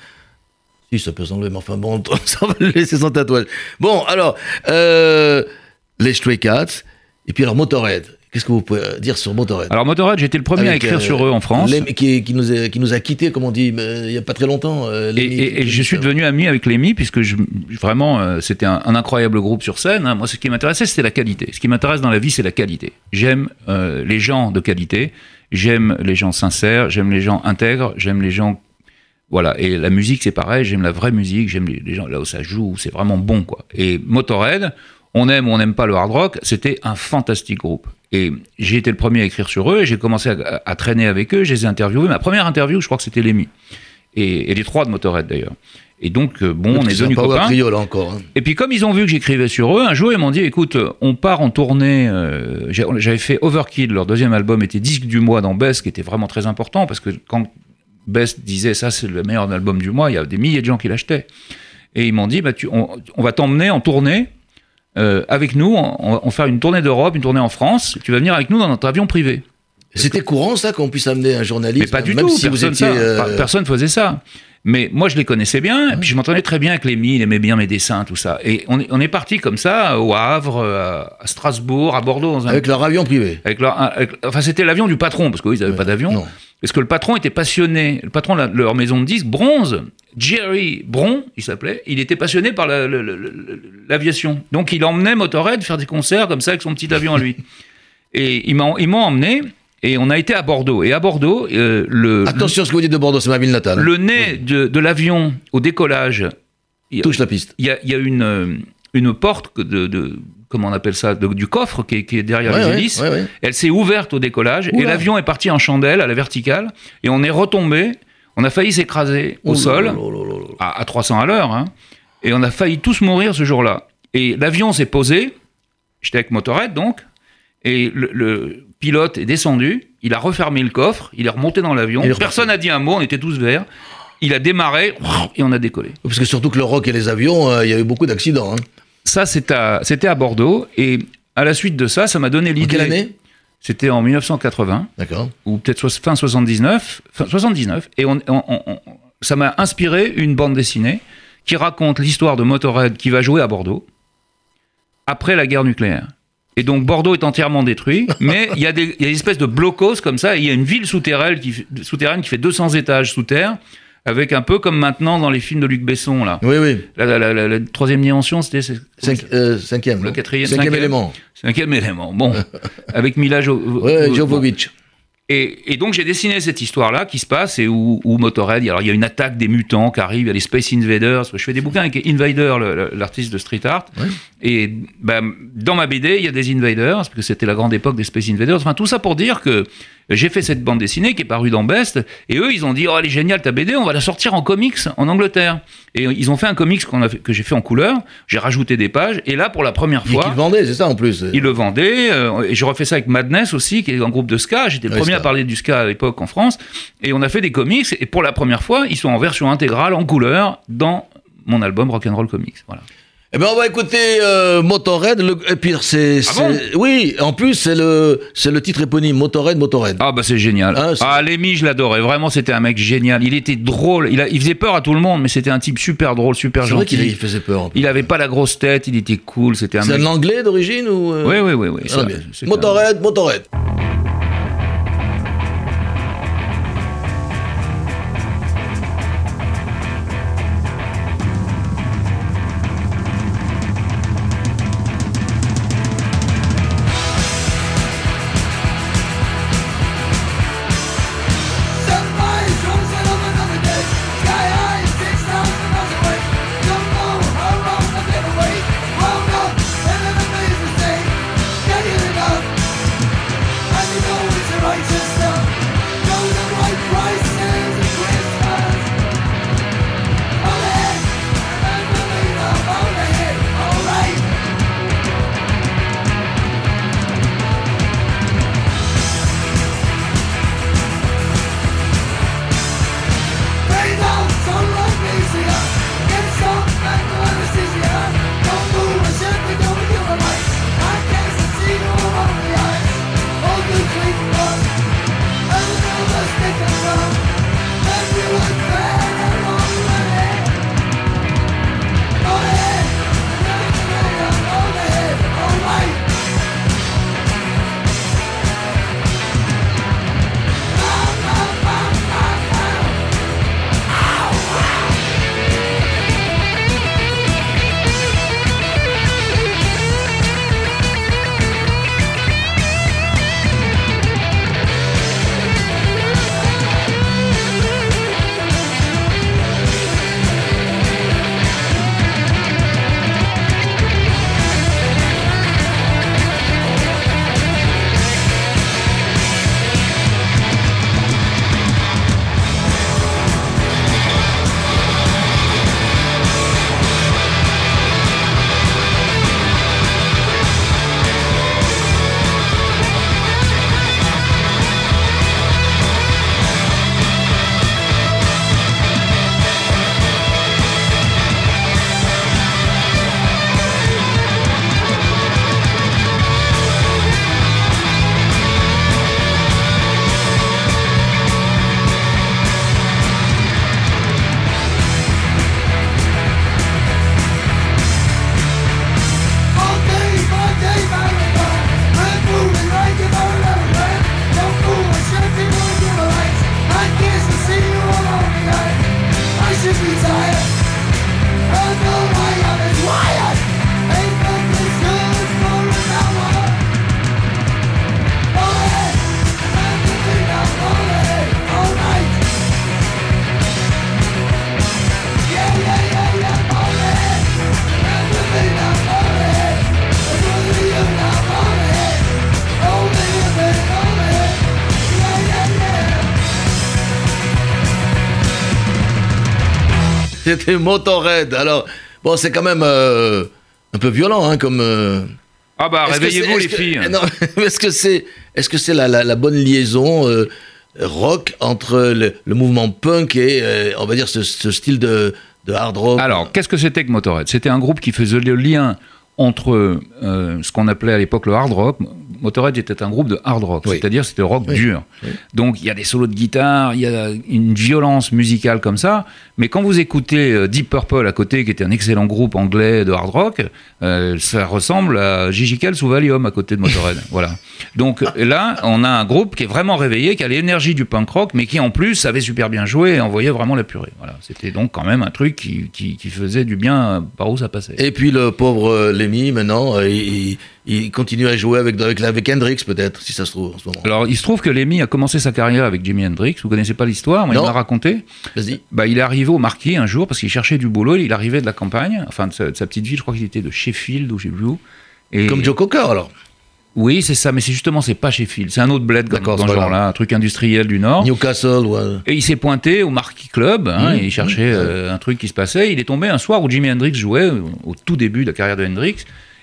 Si, ça peut sembler, mais enfin bon, ça va le laisser sans tatouage. Bon, alors, euh, les Stray Cats, et puis alors Motorhead. Qu'est-ce que vous pouvez euh, dire sur Motorhead Alors Motorhead, j'étais le premier à écrire euh, sur eux en France. Qui, qui nous a, qui nous a quittés, comme on dit, mais il n'y a pas très longtemps. euh, Et, je suis devenu ami avec Lemmy puisque je, vraiment euh, c'était un, un incroyable groupe sur scène. hein. Moi, ce qui m'intéressait, c'était la qualité. Ce qui m'intéresse dans la vie, c'est la qualité. J'aime euh, les gens de qualité, j'aime les gens sincères, j'aime les gens intègres, j'aime les gens voilà. Et la musique, c'est pareil. J'aime la vraie musique, j'aime les, les gens là où ça joue, où c'est vraiment bon quoi. Et Motorhead, on aime ou on n'aime pas le hard rock, c'était un fantastique groupe. Et j'ai été le premier à écrire sur eux et j'ai commencé à, à traîner avec eux. Je les ai interviewés. Ma première interview, je crois que c'était Lemmy et, et les trois de Motorhead d'ailleurs. Et donc, euh, bon, on est devenus copains. trio, là encore. hein. Et puis, comme ils ont vu que j'écrivais sur eux, un jour, ils m'ont dit écoute, on part en tournée. euh, J'avais fait Overkill, leur deuxième album était disque du mois dans Best, qui était vraiment très important parce que quand Best disait ça, c'est le meilleur album du mois, il y a des milliers de gens qui l'achetaient. Et ils m'ont dit bah, tu, on, on va t'emmener en tournée. Euh, avec nous, on, on va faire une tournée d'Europe, une tournée en France. Tu vas venir avec nous dans notre avion privé. C'était courant, ça, qu'on puisse amener un journaliste Mais pas du même tout, si vous personne, étiez. ça. euh, personne faisait ça. Mais moi, je les connaissais bien, et puis je m'entendais très bien avec Lémi, il aimait bien mes dessins, tout ça. Et on est, on est parti comme ça, au Havre, euh, à Strasbourg, à Bordeaux, dans un... Avec leur avion privé. avec leur- avec- enfin, c'était l'avion du patron, parce qu'ils n'avaient pas d'avion. Parce que le patron était passionné? Le patron de leur maison de disques, Bronze, Jerry Bron, il s'appelait, il était passionné par la- l'aviation. Donc il emmenait Motorhead faire des concerts comme ça avec son petit avion à lui. Et ils m'ont emmené, et on a été à Bordeaux. Et à Bordeaux, euh, le, Attention à ce que vous dites de Bordeaux, c'est ma ville natale. le nez de, de l'avion au décollage, a- Touche la piste. il y a, il y a une, euh, une porte de, de- comment on appelle ça, de- du coffre qui est, qui est derrière Ouais, les hélices. ouais, ouais. Elle s'est ouverte au décollage et l'avion est parti en chandelle à la verticale et on est retombé. On a failli s'écraser au sol là là là là là. à, à 300 à l'heure hein, et on a failli tous mourir ce jour-là. Et l'avion s'est posé. J'étais avec Motorhead donc et le, le pilote est descendu. Il a refermé le coffre. Il est remonté dans l'avion. Personne n'a dit un mot. On était tous verts. Il a démarré et on a décollé. Parce que surtout que le rock et les avions, euh, il y a eu beaucoup d'accidents. hein. Ça, à- c'était à Bordeaux. Et à la suite de ça, ça m'a donné l'idée. quelle année? C'était en 1980, D'accord. ou peut-être fin 79. Fin 79. Et on, on- on- on- ça m'a inspiré une bande dessinée qui raconte l'histoire de Motorhead qui va jouer à Bordeaux après la guerre nucléaire. Et donc Bordeaux est entièrement détruit, mais il y, a des, il y a des espèces de blocos comme ça, il y a une ville souterraine qui, souterraine qui fait 200 étages sous terre, avec un peu comme maintenant dans les films de Luc Besson, là. Oui, oui. La, la- la- la- la troisième dimension, c'était... Cinq- euh, cinquième. Le quatrième- Cinquième cinquième. élément. Cinquième élément. Bon, avec Mila Jo- Ouais, Jo- Jovovich. Et, et donc j'ai dessiné cette histoire-là qui se passe et où, où Motorhead, alors il y a une attaque des mutants qui arrivent, il y a les Space Invaders. Je fais des bouquins avec Invader, l'artiste de street art. Ouais. Et bah, dans ma BD, il y a des Invaders, parce que c'était la grande époque des Space Invaders. Enfin, tout ça pour dire que j'ai fait cette bande dessinée qui est parue dans Best. Et eux, ils ont dit Oh, elle est géniale ta BD, on va la sortir en comics en Angleterre. Et ils ont fait un comics qu'on a fait- que j'ai fait en couleur. J'ai rajouté des pages. Et là, pour la première Et fois. qu'il vendait, c'est ça en plus. Il le vendait, euh, et je refais ça avec Madness aussi, qui est un groupe de ska. J'étais le premier à parler du ska à l'époque en France. Et on a fait des comics, et pour la première fois, ils sont en version intégrale, en couleur, dans mon album Rock'n'Roll Comics. Voilà. Eh ben, on va écouter euh, Motorhead. Le... Et puis, c'est. Ah oui, en plus, c'est le, c'est le titre éponyme Motorhead, Motorhead. Ah bah c'est génial. Ah, Ah, Lémi, je l'adorais. Vraiment, c'était un mec génial. Il était drôle. Il, a- il faisait peur à tout le monde, mais c'était un type super drôle, super c'est vrai qu'il gentil. il faisait peur. Il avait pas la grosse tête, il était cool. C'était un C'est mec. un anglais d'origine ou. euh? Oui, oui, oui. oui. Ah, un- Motorhead, C'était Motorhead. Alors, bon, c'est quand même euh, un peu violent, hein, comme. euh, Ah bah, réveillez-vous les que- filles. Est-ce que c'est que c'est la, la- la bonne liaison euh, rock entre le, le mouvement punk et, on va dire, ce, ce style de, de hard rock? Alors, qu'est-ce que c'était que Motorhead? C'était un groupe qui faisait le lien entre euh, ce qu'on appelait à l'époque le hard rock. Motorhead était un groupe de hard rock, Oui. c'est-à-dire c'était rock Oui. dur. Oui. Donc il y a des solos de guitare, il y a une violence musicale comme ça. Mais quand vous écoutez euh, Deep Purple à côté, qui était un excellent groupe anglais de hard rock, euh, ça ressemble à Gigi Kell sous Valium à côté de Motorhead. voilà. Donc là, on a un groupe qui est vraiment réveillé, qui a l'énergie du punk rock, mais qui en plus savait super bien jouer et envoyait vraiment la purée. Voilà. C'était donc quand même un truc qui, qui- qui faisait du bien par où ça passait. Et puis le pauvre euh, Lemmy, maintenant, euh, il, il continue à jouer avec, avec, avec Hendrix, peut-être, si ça se trouve, en ce moment. Alors, il se trouve que Lemmy a commencé sa carrière avec Jimi Hendrix. Vous connaissez pas l'histoire Moi, il m'a raconté. Vas-y. Bah, il est arrivé au Marquis un jour parce qu'il cherchait du boulot. Il arrivait de la campagne, enfin de sa, de sa petite ville. Je crois qu'il était de Sheffield ou plus où. Et Comme Joe Cocker, alors. Oui, c'est ça. Mais c'est justement, c'est pas Sheffield. C'est un autre bled dans, ce genre-là, un truc industriel du Nord. Newcastle, ou. euh, Et il s'est pointé au Marquis Club, hein, Mmh, et il cherchait euh, un truc qui se passait. Il est tombé un soir où Jimi Hendrix jouait, au tout début de la carrière de Hendrix.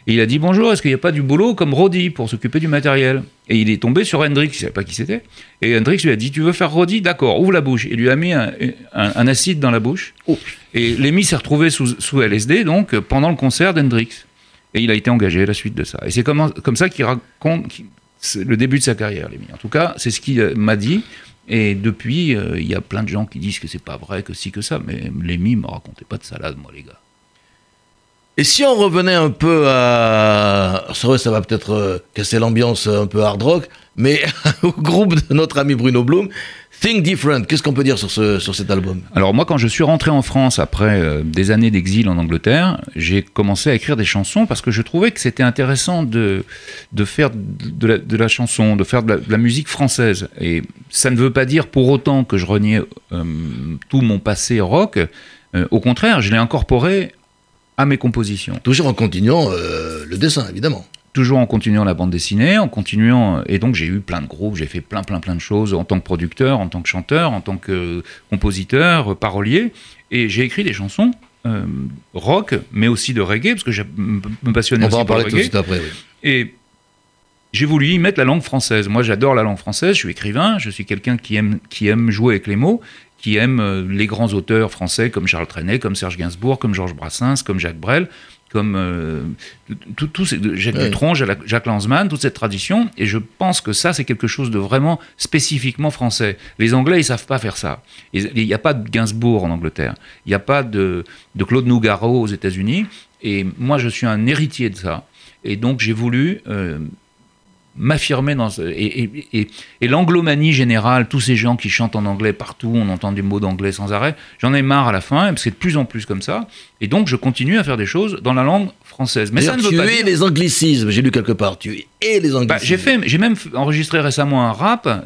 Et il a dit bonjour, est-ce qu'il n'y a pas du boulot comme Roddy pour s'occuper du matériel? Et il est tombé sur Hendrix, il ne savait pas qui c'était. Et Hendrix lui a dit Tu veux faire Roddy? D'accord, ouvre la bouche. Il lui a mis un, un- un acide dans la bouche. Oh. Et Lemmy s'est retrouvé sous, sous LSD, donc, pendant le concert d'Hendrix. Et il a été engagé à la suite de ça. Et c'est comme, ça qu'il raconte le début de sa carrière, Lemmy. En tout cas, c'est ce qu'il euh, m'a dit. Et depuis, euh, il y a plein de gens qui disent que c'est pas vrai, que si, que ça. Mais Lemmy me racontait pas de salade, moi, les gars. Et si on revenait un peu à. Ça va peut-être euh, casser l'ambiance un peu hard rock, mais au groupe de notre ami Bruno Bloom, Think Different, qu'est-ce qu'on peut dire sur, ce, sur cet album? Alors moi, quand je suis rentré en France après euh, des années d'exil en Angleterre, j'ai commencé à écrire des chansons parce que je trouvais que c'était intéressant de, de faire de la, de la chanson, de faire de la, de la musique française. Et ça ne veut pas dire pour autant que je reniais euh, tout mon passé rock. Euh, au contraire, je l'ai incorporé à mes compositions. Toujours en continuant euh, le dessin, évidemment. Toujours en continuant la bande dessinée, en continuant. Et donc j'ai eu plein de groupes, j'ai fait plein, plein, plein de choses en tant que producteur, en tant que chanteur, en tant que compositeur, euh, parolier. Et j'ai écrit des chansons euh, rock, mais aussi de reggae, parce que je me passionnais On va en pour le parler tout de suite après. oui. Et j'ai voulu y mettre la langue française. Moi, j'adore la langue française. Je suis écrivain. Je suis quelqu'un qui aime, qui aime jouer avec les mots, qui aime euh, les grands auteurs français comme Charles Trenet, comme Serge Gainsbourg, comme Georges Brassens, comme Jacques Brel, comme euh, tout, tout Jacques Ouais. Dutronc, Jacques Lanzmann, toute cette tradition. Et je pense que ça, c'est quelque chose de vraiment spécifiquement français. Les Anglais, ils savent pas faire ça. Il n'y a pas de Gainsbourg en Angleterre. Il n'y a pas de, de Claude Nougaro aux États-Unis. Et moi, je suis un héritier de ça. Et donc, j'ai voulu euh, m'affirmer dans ce- et, et- et- et l'anglomanie générale, tous ces gens qui chantent en anglais partout, on entend des mots d'anglais sans arrêt, j'en ai marre à la fin, parce que c'est de plus en plus comme ça, et donc je continue à faire des choses dans la langue française. Mais ça ne veut tu pas es dire... les anglicismes, j'ai lu quelque part. Tu es les anglicismes. Bah, j'ai fait, j'ai même enregistré récemment un rap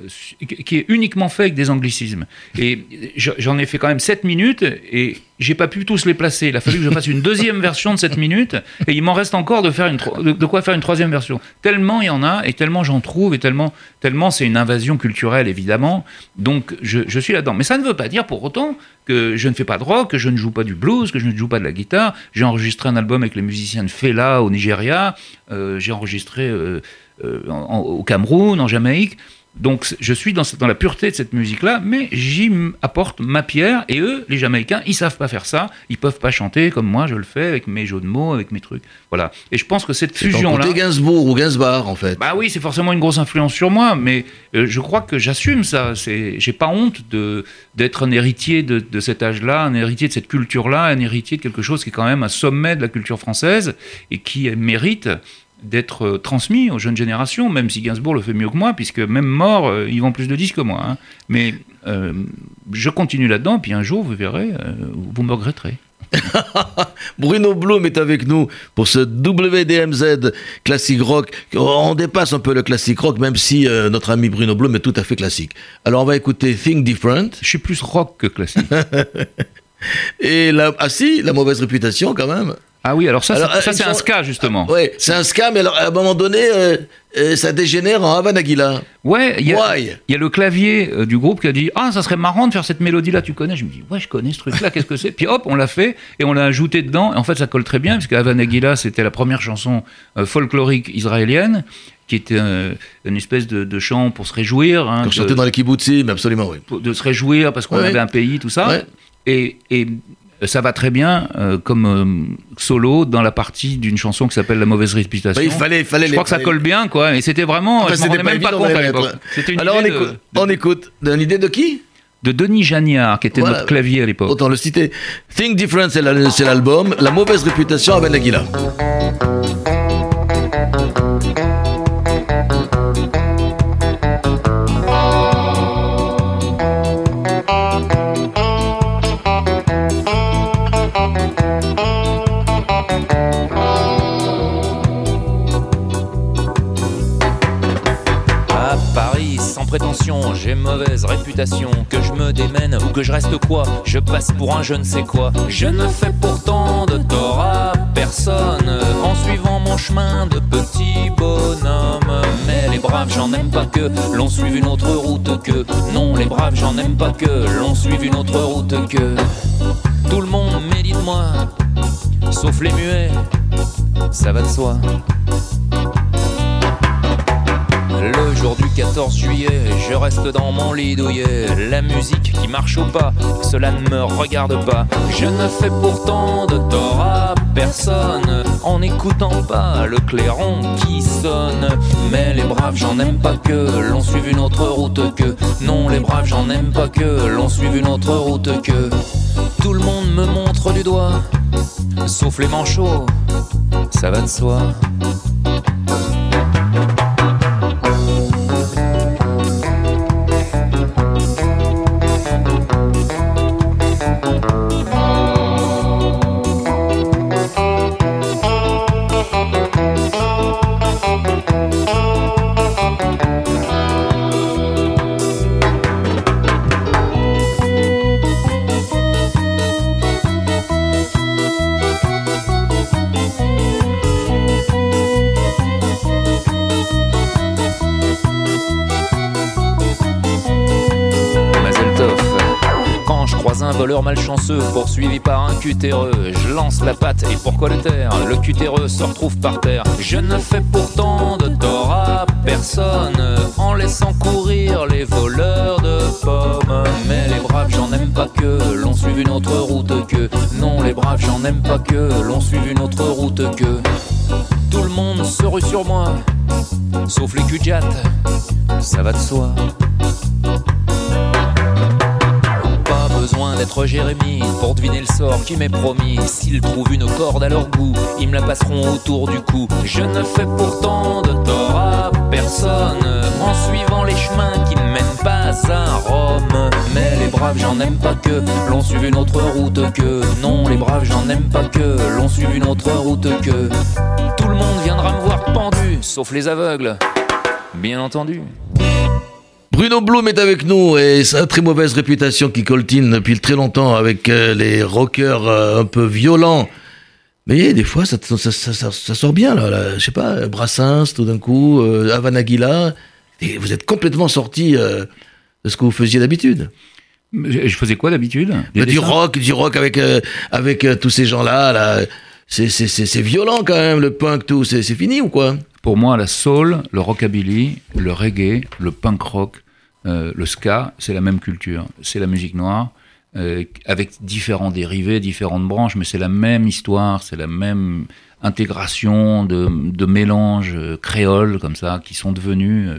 qui est uniquement fait avec des anglicismes. Et je- j'en ai fait quand même 7 minutes et j'ai pas pu tous les placer. Il a fallu que je fasse une deuxième version de 7 minutes et il m'en reste encore de faire une de, de quoi faire une troisième version. Tellement il y en a et tellement j'en trouve et tellement tellement c'est une invasion culturelle évidemment. Donc je, je suis là-dedans. Mais ça ne veut pas dire pour autant que je ne fais pas de rock, que je ne joue pas du blues, que je ne joue pas de la guitare. J'ai enregistré un album avec les musiciens de Fela au Nigeria. Euh, j'ai enregistré euh, euh, en- en- au Cameroun, en Jamaïque. Donc je suis dans, la pureté de cette musique-là, mais j'y apporte ma pierre. Et eux, les Jamaïcains, ils savent pas faire ça. Ils peuvent pas chanter comme moi je le fais avec mes jeux de mots, avec mes trucs. Voilà. Et je pense que cette C'est fusion-là. côté Gainsbourg ou Gainsbar, en fait. Bah oui, c'est forcément une grosse influence sur moi, mais euh, je crois que j'assume ça. C'est, j'ai pas honte de d'être un héritier de, de cet âge-là, un héritier de cette culture-là, un héritier de quelque chose qui est quand même un sommet de la culture française et qui mérite d'être euh, transmis aux jeunes générations, même si Gainsbourg le fait mieux que moi, puisque même mort, euh, ils vendent plus de disques que moi. hein. Mais euh, je continue là-dedans, puis un jour, vous verrez, euh, vous me regretterez. Bruno Blum est avec nous pour ce WDMZ classique rock. On dépasse un peu le classique rock, même si euh, notre ami Bruno Blum est tout à fait classique. Alors on va écouter Think Different. Je suis plus rock que classique. Et la, ah si, la mauvaise réputation quand même. Ah oui, alors ça, Alors, c'est- euh, ça ils c'est un ska justement. Ouais, c'est un ska, mais alors, à un moment donné, euh, euh, ça dégénère en Havanaguila. Ouais, il y, a- y le clavier euh, du groupe qui a dit Ah, ça serait marrant de faire cette mélodie-là, tu connais? Je me dis Ouais, je connais ce truc-là, qu'est-ce que c'est? Puis hop, on l'a fait et on l'a ajouté dedans. Et en fait, ça colle très bien, parce qu'Avanagila, c'était la première chanson folklorique israélienne, qui était une espèce de, de chant pour se réjouir. hein, Quand de- dans les kibbutzim, absolument, oui. de se réjouir parce qu'on Ouais. avait un pays, tout ça. Ouais. Et, et ça va très bien euh, comme euh, solo dans la partie d'une chanson qui s'appelle La mauvaise réputation. Bah, il fallait, il fallait je les- crois que ça colle bien, quoi. Et c'était vraiment. Enfin, je m'en même pas compte à l'époque. Alors on idée de- écoute, on écoute. Une idée de qui? De Denis Jagnard, qui était Voilà. notre clavier à l'époque. Autant le citer. Think Different, c'est la- l'album. La mauvaise réputation avec Nagila. À j'ai mauvaise réputation. Que je me démène ou que je reste quoi, je passe pour un je ne sais quoi. Je ne fais pourtant de tort à personne en suivant mon chemin de petit bonhomme. Mais les braves, j'en aime pas que l'on suive une autre route que. Non, les braves, j'en aime pas que l'on suive une autre route que. Tout le monde médite moi, sauf les muets, ça va de soi. Le jour du 14 juillet, je reste dans mon lit douillet. La musique qui marche ou pas, cela ne me regarde pas. Je ne fais pourtant de tort à personne en n'écoutant pas le clairon qui sonne. Mais les braves, j'en aime pas que l'on suive une autre route que. Non, les braves, j'en aime pas que l'on suive une autre route que. Tout le monde me montre du doigt, sauf les manchots, ça va de soi. Poursuivi par un cutéreux, je lance la patte et pourquoi le taire Le cutéreux se retrouve par terre. Je ne fais pourtant de tort à personne en laissant courir les voleurs de pommes. Mais les braves, j'en aime pas que l'on suive une autre route que. Non, les braves, j'en aime pas que l'on suive une autre route que. Tout le monde se rue sur moi, sauf les cul ça va de soi. Besoin d'être Jérémie pour deviner le sort qui m'est promis. S'ils trouvent une corde à leur goût, ils me la passeront autour du cou. Je ne fais pourtant de tort à personne en suivant les chemins qui ne mènent pas à Rome. Mais les braves, j'en aime pas que l'on suive une autre route que. Non, les braves, j'en aime pas que l'on suive une autre route que. Tout le monde viendra me voir pendu, sauf les aveugles. Bien entendu. Bruno Blum est avec nous et sa très mauvaise réputation qui coltine depuis très longtemps avec euh, les rockers euh, un peu violents. Mais des fois, ça, ça, ça- ça- ça sort bien, là, là. Je sais pas, Brassens, tout d'un coup, euh, Havanaguila. Et vous êtes complètement sorti euh, de ce que vous faisiez d'habitude. Je faisais quoi d'habitude? Bah, du rock, du rock avec, euh, avec tous ces gens-là. Là. C'est, violent quand même, le punk, tout. C'est fini ou quoi? Pour moi, la soul, le rockabilly, le reggae, le punk rock, euh, le ska, c'est la même culture. C'est la musique noire, euh, avec différents dérivés, différentes branches, mais c'est la même histoire, c'est la même intégration de, de mélanges euh, créoles comme ça, qui sont devenus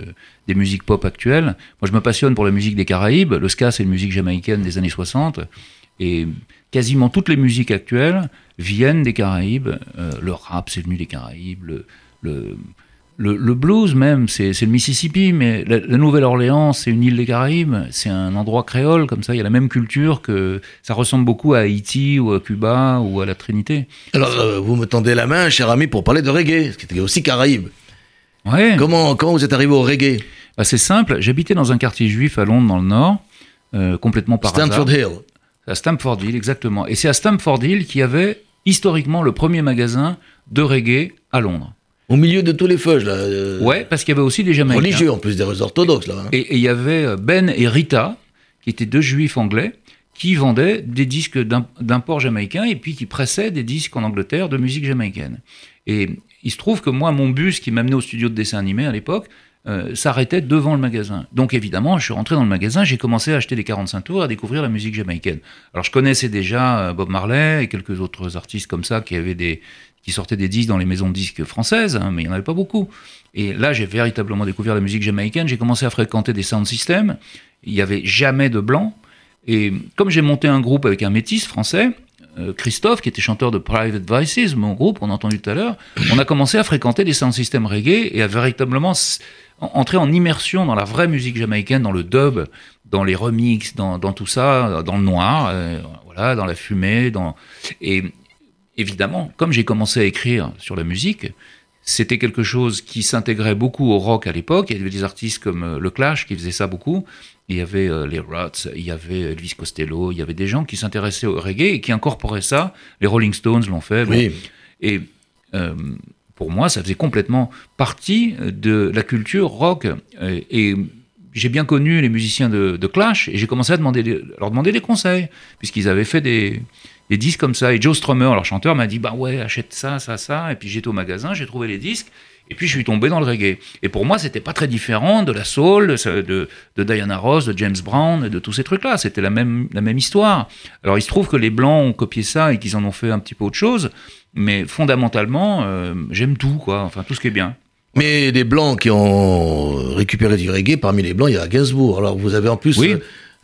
des musiques pop actuelles. Moi, je me passionne pour la musique des Caraïbes. Le ska, c'est une musique jamaïcaine des années 60. Et quasiment toutes les musiques actuelles viennent des Caraïbes. Le rap, c'est venu des Caraïbes. Le, le, le blues même, c'est le Mississippi, mais la, la Nouvelle-Orléans, c'est une île des Caraïbes, c'est un endroit créole, comme ça, il y a la même culture que ça ressemble beaucoup à Haïti ou à Cuba ou à la Trinité. Alors, euh, vous me tendez la main, cher ami, pour parler de reggae, ce qui était aussi Caraïbe. Ouais, Comment, comment vous êtes arrivé au reggae? Bah, c'est simple. J'habitais dans un quartier juif à Londres, dans le Nord, euh, complètement par Stanford hasard. Hill. À Stamford Hill, exactement. Et c'est à Stamford Hill qu'il y avait historiquement le premier magasin de reggae à Londres. Au milieu de tous les feuilles, là. euh, Ouais, parce qu'il y avait aussi des Jamaïcains. Religieux, en plus des orthodoxes, là. hein. Et il y avait euh, Ben et Rita, qui étaient deux juifs anglais, qui vendaient des disques d'im- d'import jamaïcain et puis qui pressaient des disques en Angleterre de musique jamaïcaine. Et il se trouve que moi, mon bus qui m'amenait au studio de dessin animé à l'époque, euh, s'arrêtait devant le magasin. Donc évidemment, je suis rentré dans le magasin, j'ai commencé à acheter des 45 tours, à découvrir la musique jamaïcaine. Alors je connaissais déjà Bob Marley et quelques autres artistes comme ça qui avaient des qui sortaient des disques dans les maisons de disques françaises, hein, mais il n'y en avait pas beaucoup. Et là, j'ai véritablement découvert la musique jamaïcaine. J'ai commencé à fréquenter des sound systems. Il n'y avait jamais de blanc. Et comme j'ai monté un groupe avec un métis français, euh, Christophe, qui était chanteur de Private Vices, mon groupe, on a entendu tout à l'heure, on a commencé à fréquenter des sound systems reggae et à véritablement entrer en immersion dans la vraie musique jamaïcaine, dans le dub, dans les remixes, dans, dans tout ça, dans le noir, euh, voilà, dans la fumée, dans et évidemment, comme j'ai commencé à écrire sur la musique, c'était quelque chose qui s'intégrait beaucoup au rock à l'époque. Il y avait des artistes comme euh, Le Clash qui faisaient ça beaucoup. Il y avait euh, les Ruts, il y avait Elvis Costello, il y avait des gens qui s'intéressaient au reggae et qui incorporaient ça. Les Rolling Stones l'ont fait. bon. Et euh, pour moi, ça faisait complètement partie de la culture rock. Et j'ai bien connu les musiciens de, Clash et j'ai commencé à leur demander des conseils, puisqu'ils avaient fait des, disques comme ça. Et Joe Strummer, leur chanteur, m'a dit Bah ouais, achète ça, ça, ça. Et puis j'étais au magasin, j'ai trouvé les disques. Et puis je suis tombé dans le reggae. Et pour moi, c'était pas très différent de la soul, de Diana Ross, de James Brown, de tous ces trucs-là. C'était la même, la même histoire. Alors il se trouve que les Blancs ont copié ça et qu'ils en ont fait un petit peu autre chose. Mais fondamentalement, euh, j'aime tout, quoi. Enfin, tout ce qui est bien. Mais des blancs qui ont récupéré du reggae, parmi les blancs, il y a Gainsbourg. Alors vous avez en plus Oui.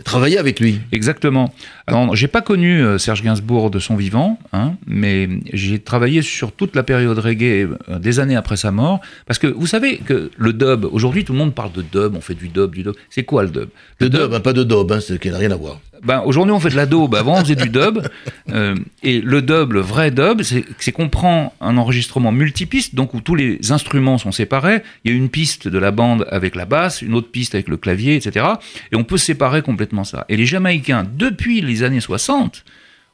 Travaillé avec lui. Exactement. Alors, j'ai pas connu euh, Serge Gainsbourg de son vivant, hein, mais j'ai travaillé sur toute la période reggae euh, des années après sa mort, parce que vous savez que le dub, aujourd'hui tout le monde parle de dub, on fait du dub, du dub. C'est quoi le dub? De dub, hein, pas de dub, hein, c'est qui n'a rien à voir. ben, Aujourd'hui, on fait de la daube. Avant, on faisait du dub. Euh, et le dub, le vrai dub, c'est c'est qu'on prend un enregistrement multipiste, donc où tous les instruments sont séparés. Il y a une piste de la bande avec la basse, une autre piste avec le clavier, etc. Et on peut séparer complètement Et les Jamaïcains, depuis les années 60,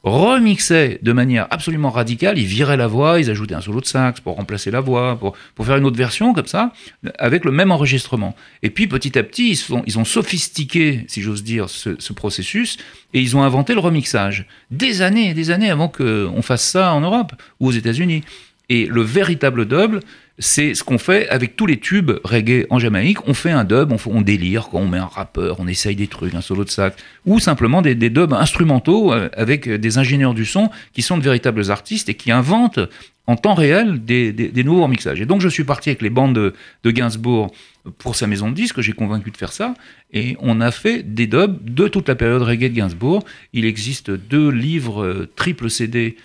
remixaient de manière absolument radicale. Ils viraient la voix, ils ajoutaient un solo de sax pour remplacer la voix, pour, faire une autre version comme ça, avec le même enregistrement. Et puis petit à petit, ils, ont sophistiqué, si j'ose dire, ce, ce processus et ils ont inventé le remixage. Des années et des années avant qu'on fasse ça en Europe ou aux États-Unis. Et le véritable dub, c'est ce qu'on fait avec tous les tubes reggae en Jamaïque. On fait un dub, on, délire, on met un rappeur, on essaye des trucs, un solo de sax, ou simplement des, dubs instrumentaux euh, avec des ingénieurs du son qui sont de véritables artistes et qui inventent en temps réel des, nouveaux remixages. Et donc je suis parti avec les bandes de, de Gainsbourg pour sa maison de disques, j'ai convaincu de faire ça, et on a fait des dubs de toute la période reggae de Gainsbourg. Il existe deux livres euh, triple CD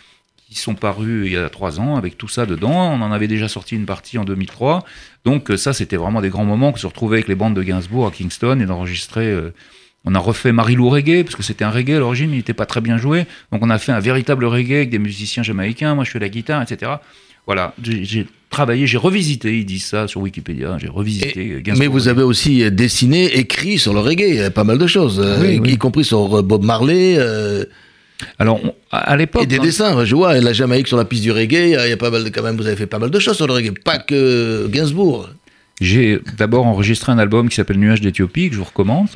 qui sont parus il y a trois ans avec tout ça dedans. On en avait déjà sorti une partie en 2003. Donc euh, ça, c'était vraiment des grands moments que se retrouver avec les bandes de Gainsbourg à Kingston et d'enregistrer. euh, on a refait Marilou Reggae, parce que c'était un reggae à l'origine, mais il n'était pas très bien joué. Donc on a fait un véritable reggae avec des musiciens jamaïcains. Moi, je fais la guitare, etc. Voilà, j'ai travaillé, j'ai revisité, ils disent ça sur Wikipédia, j'ai revisité Gainsbourg. Mais vous avez aussi euh, dessiné, écrit sur le reggae, pas mal de choses, euh, Oui, y compris sur Bob Marley. euh, Alors, on- à l'époque... et des dessins, je vois, la Jamaïque sur la piste du reggae, il y a- pas mal de, quand même, vous avez fait pas mal de choses sur le reggae, pas que Gainsbourg. J'ai d'abord enregistré un album qui s'appelle Nuages d'Éthiopie, que je vous recommande.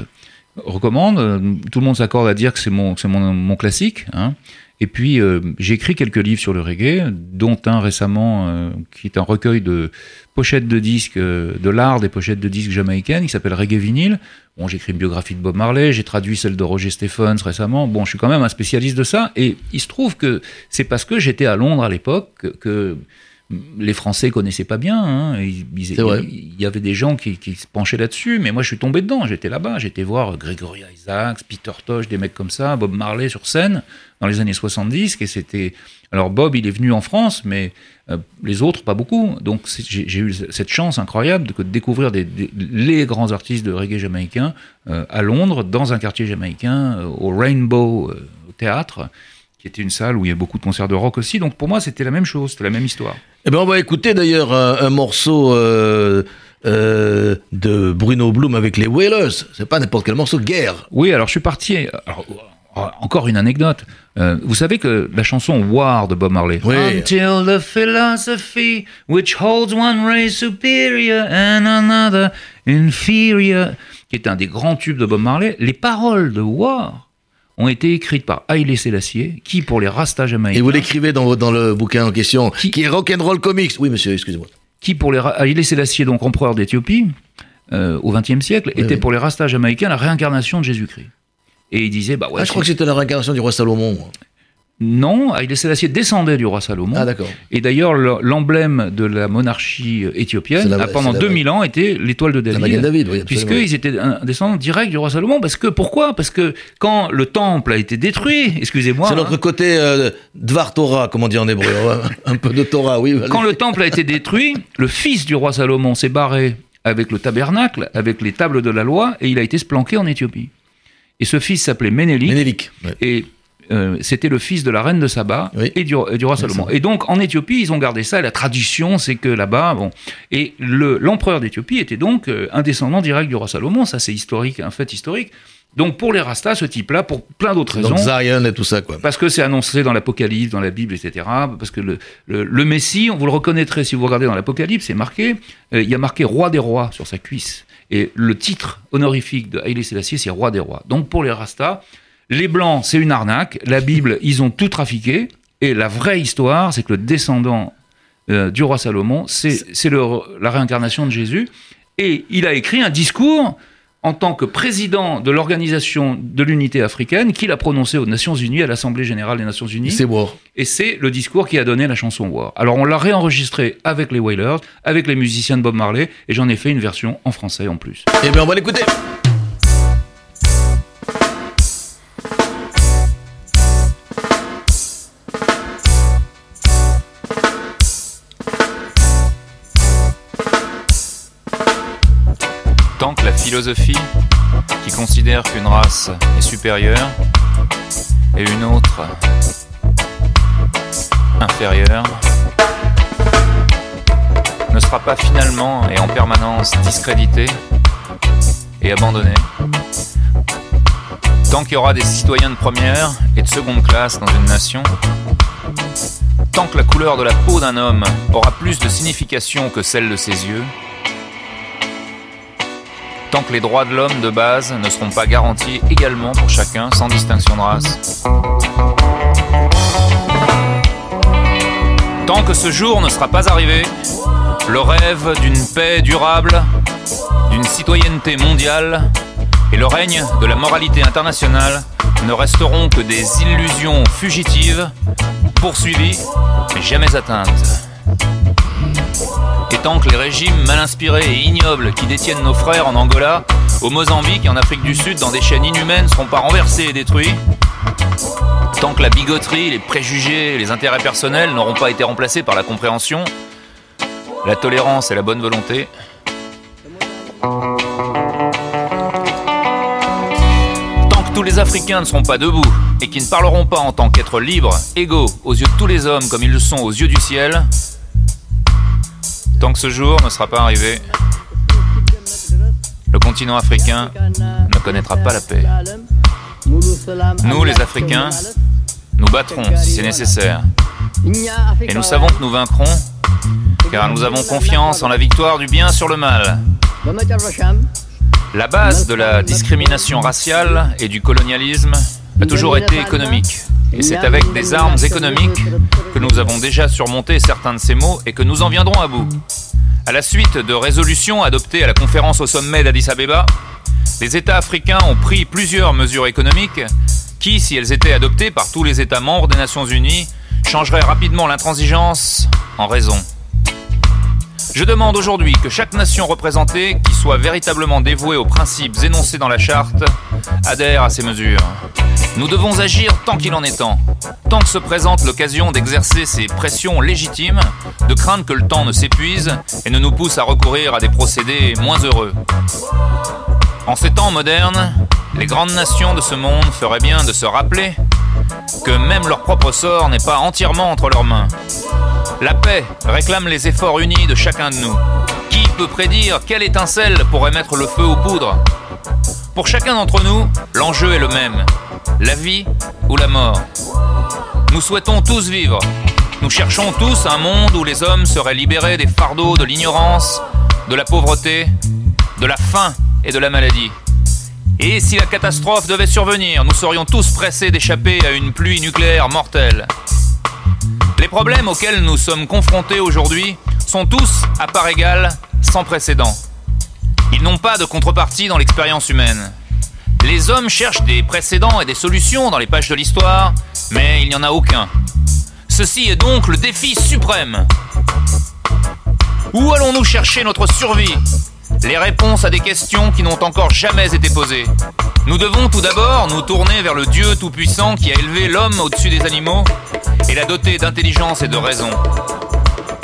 recommande. Euh, Tout le monde s'accorde à dire que c'est mon, que mon, mon classique. hein. Et puis, euh, j'ai écrit quelques livres sur le reggae, dont un récemment euh, qui est un recueil de pochettes de disques, euh, de l'art des pochettes de disques jamaïcaines, qui s'appelle Reggae Vinyl. J'ai écrit une biographie de Bob Marley, j'ai traduit celle de Roger Stephens récemment. Bon, je suis quand même un spécialiste de ça. Et il se trouve que c'est parce que j'étais à Londres à l'époque que, que les Français connaissaient pas bien. hein. Ils- ils-. Il y avait des gens qui, qui se penchaient là-dessus, mais moi je suis tombé dedans. J'étais là-bas, j'étais voir Gregory Isaacs, Peter Tosh, des mecs comme ça, Bob Marley sur scène dans les années 70. Et c'était alors Bob, il est venu en France, mais euh, les autres pas beaucoup. Donc j'ai eu cette chance incroyable de, de découvrir des- des- les grands artistes de reggae jamaïcains euh, à Londres, dans un quartier jamaïcain, euh, au Rainbow au théâtre qui était une salle où il y a beaucoup de concerts de rock aussi. Donc pour moi, c'était la même chose, c'était la même histoire. Eh ben, on va écouter d'ailleurs un, un morceau euh, euh, de Bruno Bloom avec les Wailers. C'est pas n'importe quel morceau, Guerre. Oui, alors je suis parti. Alors, Oh, encore une anecdote. Euh, vous savez que la chanson War de Bob Marley. Oui. Until the philosophy which holds one race superior and another inferior, qui est un des grands tubes de Bob Marley. Les paroles de War ont été écrites par Haile Selassie, qui pour les Rastas jamaïcains. Et vous l'écrivez dans, dans le bouquin en question, Qui- qui, est Rock'n'Roll Comics. Oui, monsieur, excusez-moi. qui pour les Haile Selassie, donc empereur d'Éthiopie, euh, au XXe siècle, était oui. pour les Rastas jamaïcains la réincarnation de Jésus-christ. Et il disait, bah ouais, ah, je crois que c'était la réincarnation du roi Salomon. Non, Haile Selassie descendait du roi Salomon. Ah, d'accord. Et d'ailleurs, le- l'emblème de la monarchie C'est éthiopienne la- a pendant c'est la- 2000 ans été l'étoile de La David. De David, oui. Puisqu'ils étaient un descendant direct du roi Salomon. Parce que, pourquoi? Parce que quand le temple a été détruit, excusez-moi, C'est hein, notre côté euh, Dvar Torah, comme on dit en hébreu. ouais. Un peu de Torah, oui. allez. quand le temple a été détruit, le fils du roi Salomon s'est barré avec le tabernacle, avec les tables de la loi, et il a été splanqué en Éthiopie. Et ce fils s'appelait Ménélique. Ménélique. ouais. Et euh, c'était le fils de la reine de Saba Oui. et, du, et du roi Salomon. Et donc en Éthiopie, ils ont gardé ça. Et la tradition, c'est que là-bas, bon. Et le- l'empereur d'Éthiopie était donc euh, un descendant direct du roi Salomon. Ça, c'est historique, un fait historique. Donc pour les Rastas, ce type-là, pour plein d'autres raisons. Donc Zion et tout ça, quoi. Parce que c'est annoncé dans l'Apocalypse, dans la Bible, etc. Parce que le, le, le Messie, vous le reconnaîtrez si vous regardez dans l'Apocalypse, c'est marqué, euh, il y a marqué roi des rois sur sa cuisse. Et le titre honorifique de Haïlé Sélassié, c'est roi des rois. Donc pour les Rastas, les Blancs, c'est une arnaque. La Bible, ils ont tout trafiqué. Et la vraie histoire, c'est que le descendant euh, du roi Salomon, c'est la réincarnation de Jésus. Et il a écrit un discours en tant que président de l'Organisation de l'Unité africaine qu'il a prononcé aux Nations Unies, à l'Assemblée Générale des Nations Unies. C'est war. Et c'est le discours qui a donné la chanson War. Alors on l'a réenregistré avec les Wailers, avec les musiciens de Bob Marley, et j'en ai fait une version en français en plus. Eh bien, on va l'écouter. Tant que la philosophie, qui considère qu'une race est supérieure et une autre inférieure, ne sera pas finalement et en permanence discréditée et abandonnée, tant qu'il y aura des citoyens de première et de seconde classe dans une nation, tant que la couleur de la peau d'un homme aura plus de signification que celle de ses yeux, tant que les droits de l'homme de base ne seront pas garantis également pour chacun sans distinction de race. Tant que ce jour ne sera pas arrivé, le rêve d'une paix durable, d'une citoyenneté mondiale et le règne de la moralité internationale ne resteront que des illusions fugitives, poursuivies mais jamais atteintes. Tant que les régimes mal inspirés et ignobles qui détiennent nos frères en Angola, au Mozambique et en Afrique du Sud dans des chaînes inhumaines ne seront pas renversés et détruits, tant que la bigoterie, les préjugés les intérêts personnels n'auront pas été remplacés par la compréhension, la tolérance et la bonne volonté, tant que tous les Africains ne seront pas debout et qui ne parleront pas en tant qu'êtres libres, égaux aux yeux de tous les hommes comme ils le sont aux yeux du ciel, Tant que ce jour ne sera pas arrivé, le continent africain ne connaîtra pas la paix. Nous, les Africains, Nous battrons si c'est nécessaire. Et nous savons que nous vaincrons, car nous avons confiance en la victoire du bien sur le mal. La base de la discrimination raciale et du colonialisme a toujours été économique. Et c'est avec des armes économiques que nous avons déjà surmonté certains de ces maux et que nous en viendrons à bout. À la suite de résolutions adoptées à la conférence au sommet d'Addis Abeba, les États africains ont pris plusieurs mesures économiques qui, si elles étaient adoptées par tous les États membres des Nations Unies, changeraient rapidement l'intransigeance en raison. Je demande aujourd'hui que chaque nation représentée, qui soit véritablement dévouée aux principes énoncés dans la charte, adhère à ces mesures. Nous devons agir tant qu'il en est temps, tant que se présente l'occasion d'exercer ces pressions légitimes, de craindre que le temps ne s'épuise et ne nous pousse à recourir à des procédés moins heureux. En ces temps modernes, les grandes nations de ce monde feraient bien de se rappeler que même leur propre sort n'est pas entièrement entre leurs mains. La paix réclame les efforts unis de chacun de nous. Qui peut prédire quelle étincelle pourrait mettre le feu aux poudres? Pour chacun d'entre nous, l'enjeu est le même. La vie ou la mort? Nous souhaitons tous vivre. Nous cherchons tous un monde où les hommes seraient libérés des fardeaux de l'ignorance, de la pauvreté, de la faim et de la maladie. Et si la catastrophe devait survenir, nous serions tous pressés d'échapper à une pluie nucléaire mortelle. Les problèmes auxquels nous sommes confrontés aujourd'hui sont tous, à part égale, sans précédent. Ils n'ont pas de contrepartie dans l'expérience humaine. Les hommes cherchent des précédents et des solutions dans les pages de l'histoire, mais il n'y en a aucun. Ceci est donc le défi suprême. Où allons-nous chercher notre survie? Les réponses à des questions qui n'ont encore jamais été posées. Nous devons tout d'abord nous tourner vers le Dieu Tout-Puissant qui a élevé l'homme au-dessus des animaux et l'a doté d'intelligence et de raison.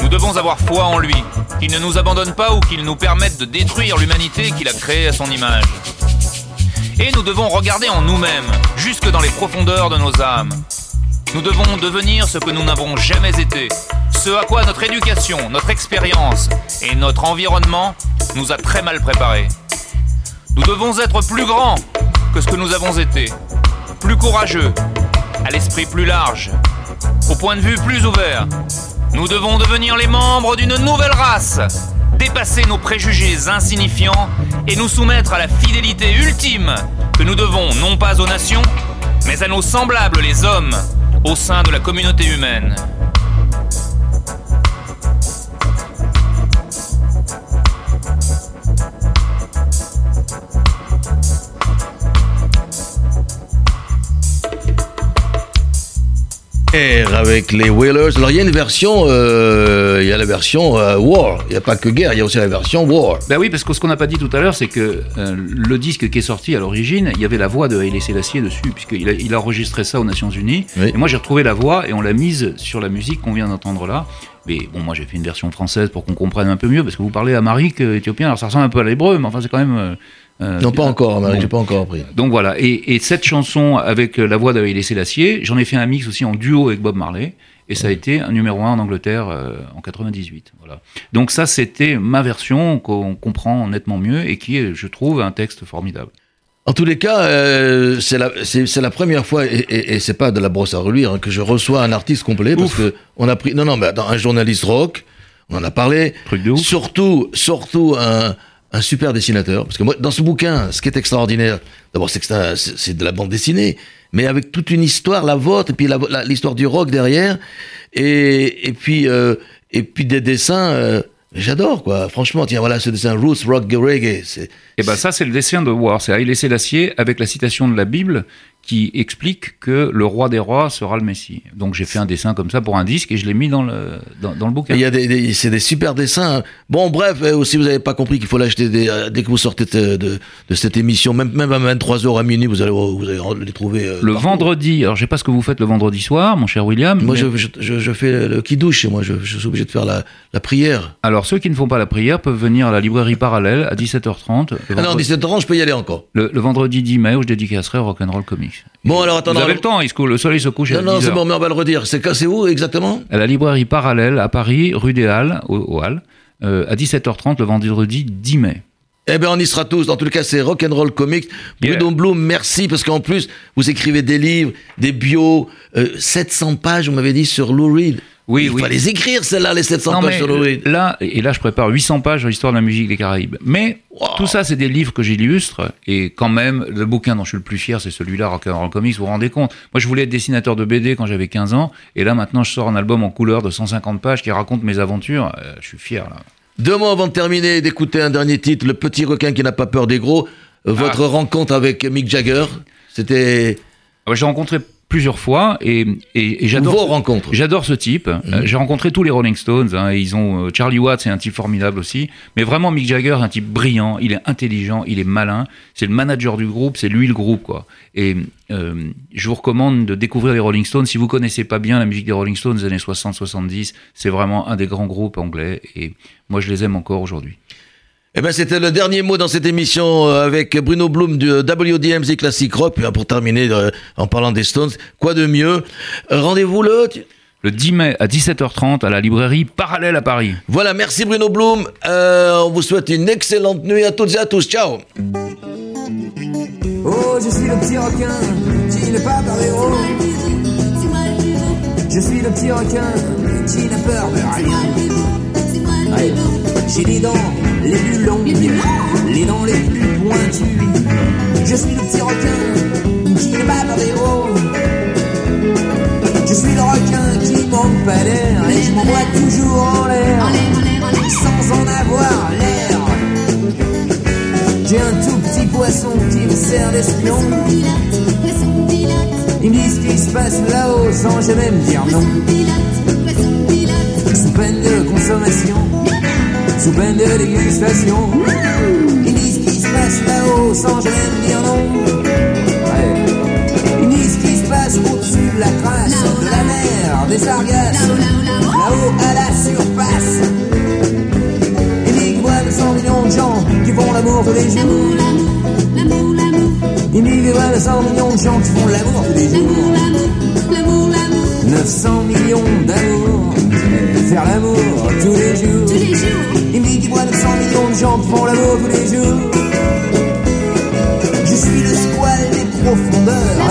Nous devons avoir foi en lui, qu'il ne nous abandonne pas ou qu'il nous permette de détruire l'humanité qu'il a créée à son image. Et nous devons regarder en nous-mêmes, jusque dans les profondeurs de nos âmes. Nous devons devenir ce que nous n'avons jamais été, ce à quoi notre éducation, notre expérience et notre environnement nous a très mal préparés. Nous devons être plus grands ce que nous avons été, plus courageux, à l'esprit plus large, au point de vue plus ouvert. Nous devons devenir les membres d'une nouvelle race, dépasser nos préjugés insignifiants et nous soumettre à la fidélité ultime que nous devons non pas aux nations, mais à nos semblables les hommes au sein de la communauté humaine. Guerre avec les Whalers. Alors il y a une version, euh, il y a la version euh, War. Il n'y a pas que guerre, il y a aussi la version War. Ben oui, parce que ce qu'on n'a pas dit tout à l'heure, c'est que euh, le disque qui est sorti à l'origine, il y avait la voix de Haïlé Sélassié dessus, puisqu'il a, il a enregistré ça aux Nations Unies. Oui. Et moi, j'ai retrouvé la voix et on l'a mise sur la musique qu'on vient d'entendre là. Mais bon, moi, j'ai fait une version française pour qu'on comprenne un peu mieux, parce que vous parlez amharique euh, éthiopien, alors ça ressemble un peu à l'hébreu, mais enfin, c'est quand même. Euh, Non, pas encore, Marie, bon. j'ai pas encore appris. Donc voilà, et, et cette chanson avec euh, la voix d'Haïlé Sélassié, j'en ai fait un mix aussi en duo avec Bob Marley, et ça a été un numéro un en Angleterre euh, en 98. Voilà. Donc ça, c'était ma version qu'on comprend nettement mieux et qui est, je trouve, un texte formidable. En tous les cas, euh, c'est la, première fois, et, et, et c'est pas de la brosse à reluire, hein, que je reçois un artiste complet, parce Ouf. que on a pris, non, non, mais attends, un journaliste rock, on en a parlé, Truc de ouf. surtout, surtout un, un super dessinateur, parce que moi, dans ce bouquin, ce qui est extraordinaire, d'abord, c'est que c'est de la bande dessinée, mais avec toute une histoire, la vôtre, et puis l'histoire du rock derrière, et, et puis, euh, et puis des dessins, euh, j'adore, quoi. Franchement, tiens, voilà, ce dessin Roots Rock Reggae, Et ben ça, c'est le dessin de War, c'est Haïlé Sélassié avec la citation de la Bible qui explique que le roi des rois sera le Messie. Donc j'ai fait un dessin comme ça pour un disque et je l'ai mis dans le, dans, dans le bouquin. Il y a des, des- c'est des super dessins. hein. Bon, bref, euh, si vous n'avez pas compris qu'il faut l'acheter dès, euh, dès que vous sortez de, de, de cette émission, même, même à 23h à minuit, vous allez, vous allez les trouver. euh, Le partout. vendredi, alors je sais pas ce que vous faites le vendredi soir, mon cher William. Moi, mais- je, je, fais le, qui-douche chez moi. Je, je suis obligé de faire la, la prière. Alors ceux qui ne font pas la prière peuvent venir à la librairie parallèle à 17h30. Le, Ah non, vendredi, 17h30, je peux y aller encore. le- le vendredi 10 mai où je dédicacerai Rock'n'Roll Comics. Bon, alors, attends, Vous non, avez le temps, il se le soleil se couche à Non, non, 10 c'est bon, mais on va le redire. C'est c'est où exactement? À la librairie parallèle à Paris, rue des Halles, au, au Halles, euh, à 17h30 le vendredi 10 mai. Eh bien, on y sera tous. Dans tous les cas, c'est Rock'n'Roll Comics. Bruno Yeah. Bloom, merci, parce qu'en plus, vous écrivez des livres, des bios, euh, 700 pages, vous m'avez dit, sur Lou Reed. Oui, Il oui. faut les écrire, celles-là, les 700 Non, pages là, et là, je prépare 800 pages sur l'histoire de la musique des Caraïbes. Mais tout ça, c'est des livres que j'illustre. Et quand même, le bouquin dont je suis le plus fier, c'est celui-là, Rock'n'Roll Comics. Vous vous rendez compte Moi, je voulais être dessinateur de BD quand j'avais 15 ans. Et là, maintenant, je sors un album en couleur de 150 pages qui raconte mes aventures. Euh, je suis fier, là. Deux mots avant de terminer, d'écouter un dernier titre, Le petit requin qui n'a pas peur des gros. Votre rencontre avec Mick Jagger, c'était Ah ouais, J'ai rencontré plusieurs fois et, et, et j'adore. vos rencontres. J'adore ce type. Euh, J'ai rencontré tous les Rolling Stones. hein, et ils ont euh, Charlie Watts, c'est un type formidable aussi. Mais vraiment, Mick Jagger, un type brillant. Il est intelligent, il est malin. C'est le manager du groupe, c'est lui le groupe, quoi. Et euh, je vous recommande de découvrir les Rolling Stones. Si vous connaissez pas bien la musique des Rolling Stones des années 60-70, c'est vraiment un des grands groupes anglais. Et moi, je les aime encore aujourd'hui. Eh ben, c'était le dernier mot dans cette émission euh, avec Bruno Bloom du WDMZ Classic Rock. Puis, euh, pour terminer, euh, en parlant des Stones, quoi de mieux? Euh, Rendez-vous le. Le 10 mai à 17h30 à la librairie Parallèle à Paris. Voilà, merci Bruno Bloom. Euh, on vous souhaite une excellente nuit à toutes et à tous. Ciao Oh, je suis le petit requin qui n'est pas Je suis le petit requin qui n'a peur de rien. J'ai les dents les plus longues, les dents les plus pointues. Je suis le petit requin qui n'a pas des gros. Je suis le requin qui manque pas d'air et je m'envoie toujours en l'air sans en avoir l'air. J'ai un tout petit poisson qui me sert d'espion. Ils me disent ce qui se passe là-haut sans jamais me dire non. Sous peine de consommation, sous peine de dégustation. Ils disent qui se passe là-haut sans jamais dire non. Ils disent qui se passe au-dessus de la crasse, de la mer, des sargasses. Là-haut à la surface. Ils disent qu'ils voient 200 millions de gens qui font l'amour tous les jours. Il me dit 200 millions de gens qui font l'amour tous les jours. 900 millions d'amour, faire l'amour tous les jours. Il me dit voit 900 millions de gens qui font l'amour tous les jours. Je suis le squal des profondeurs,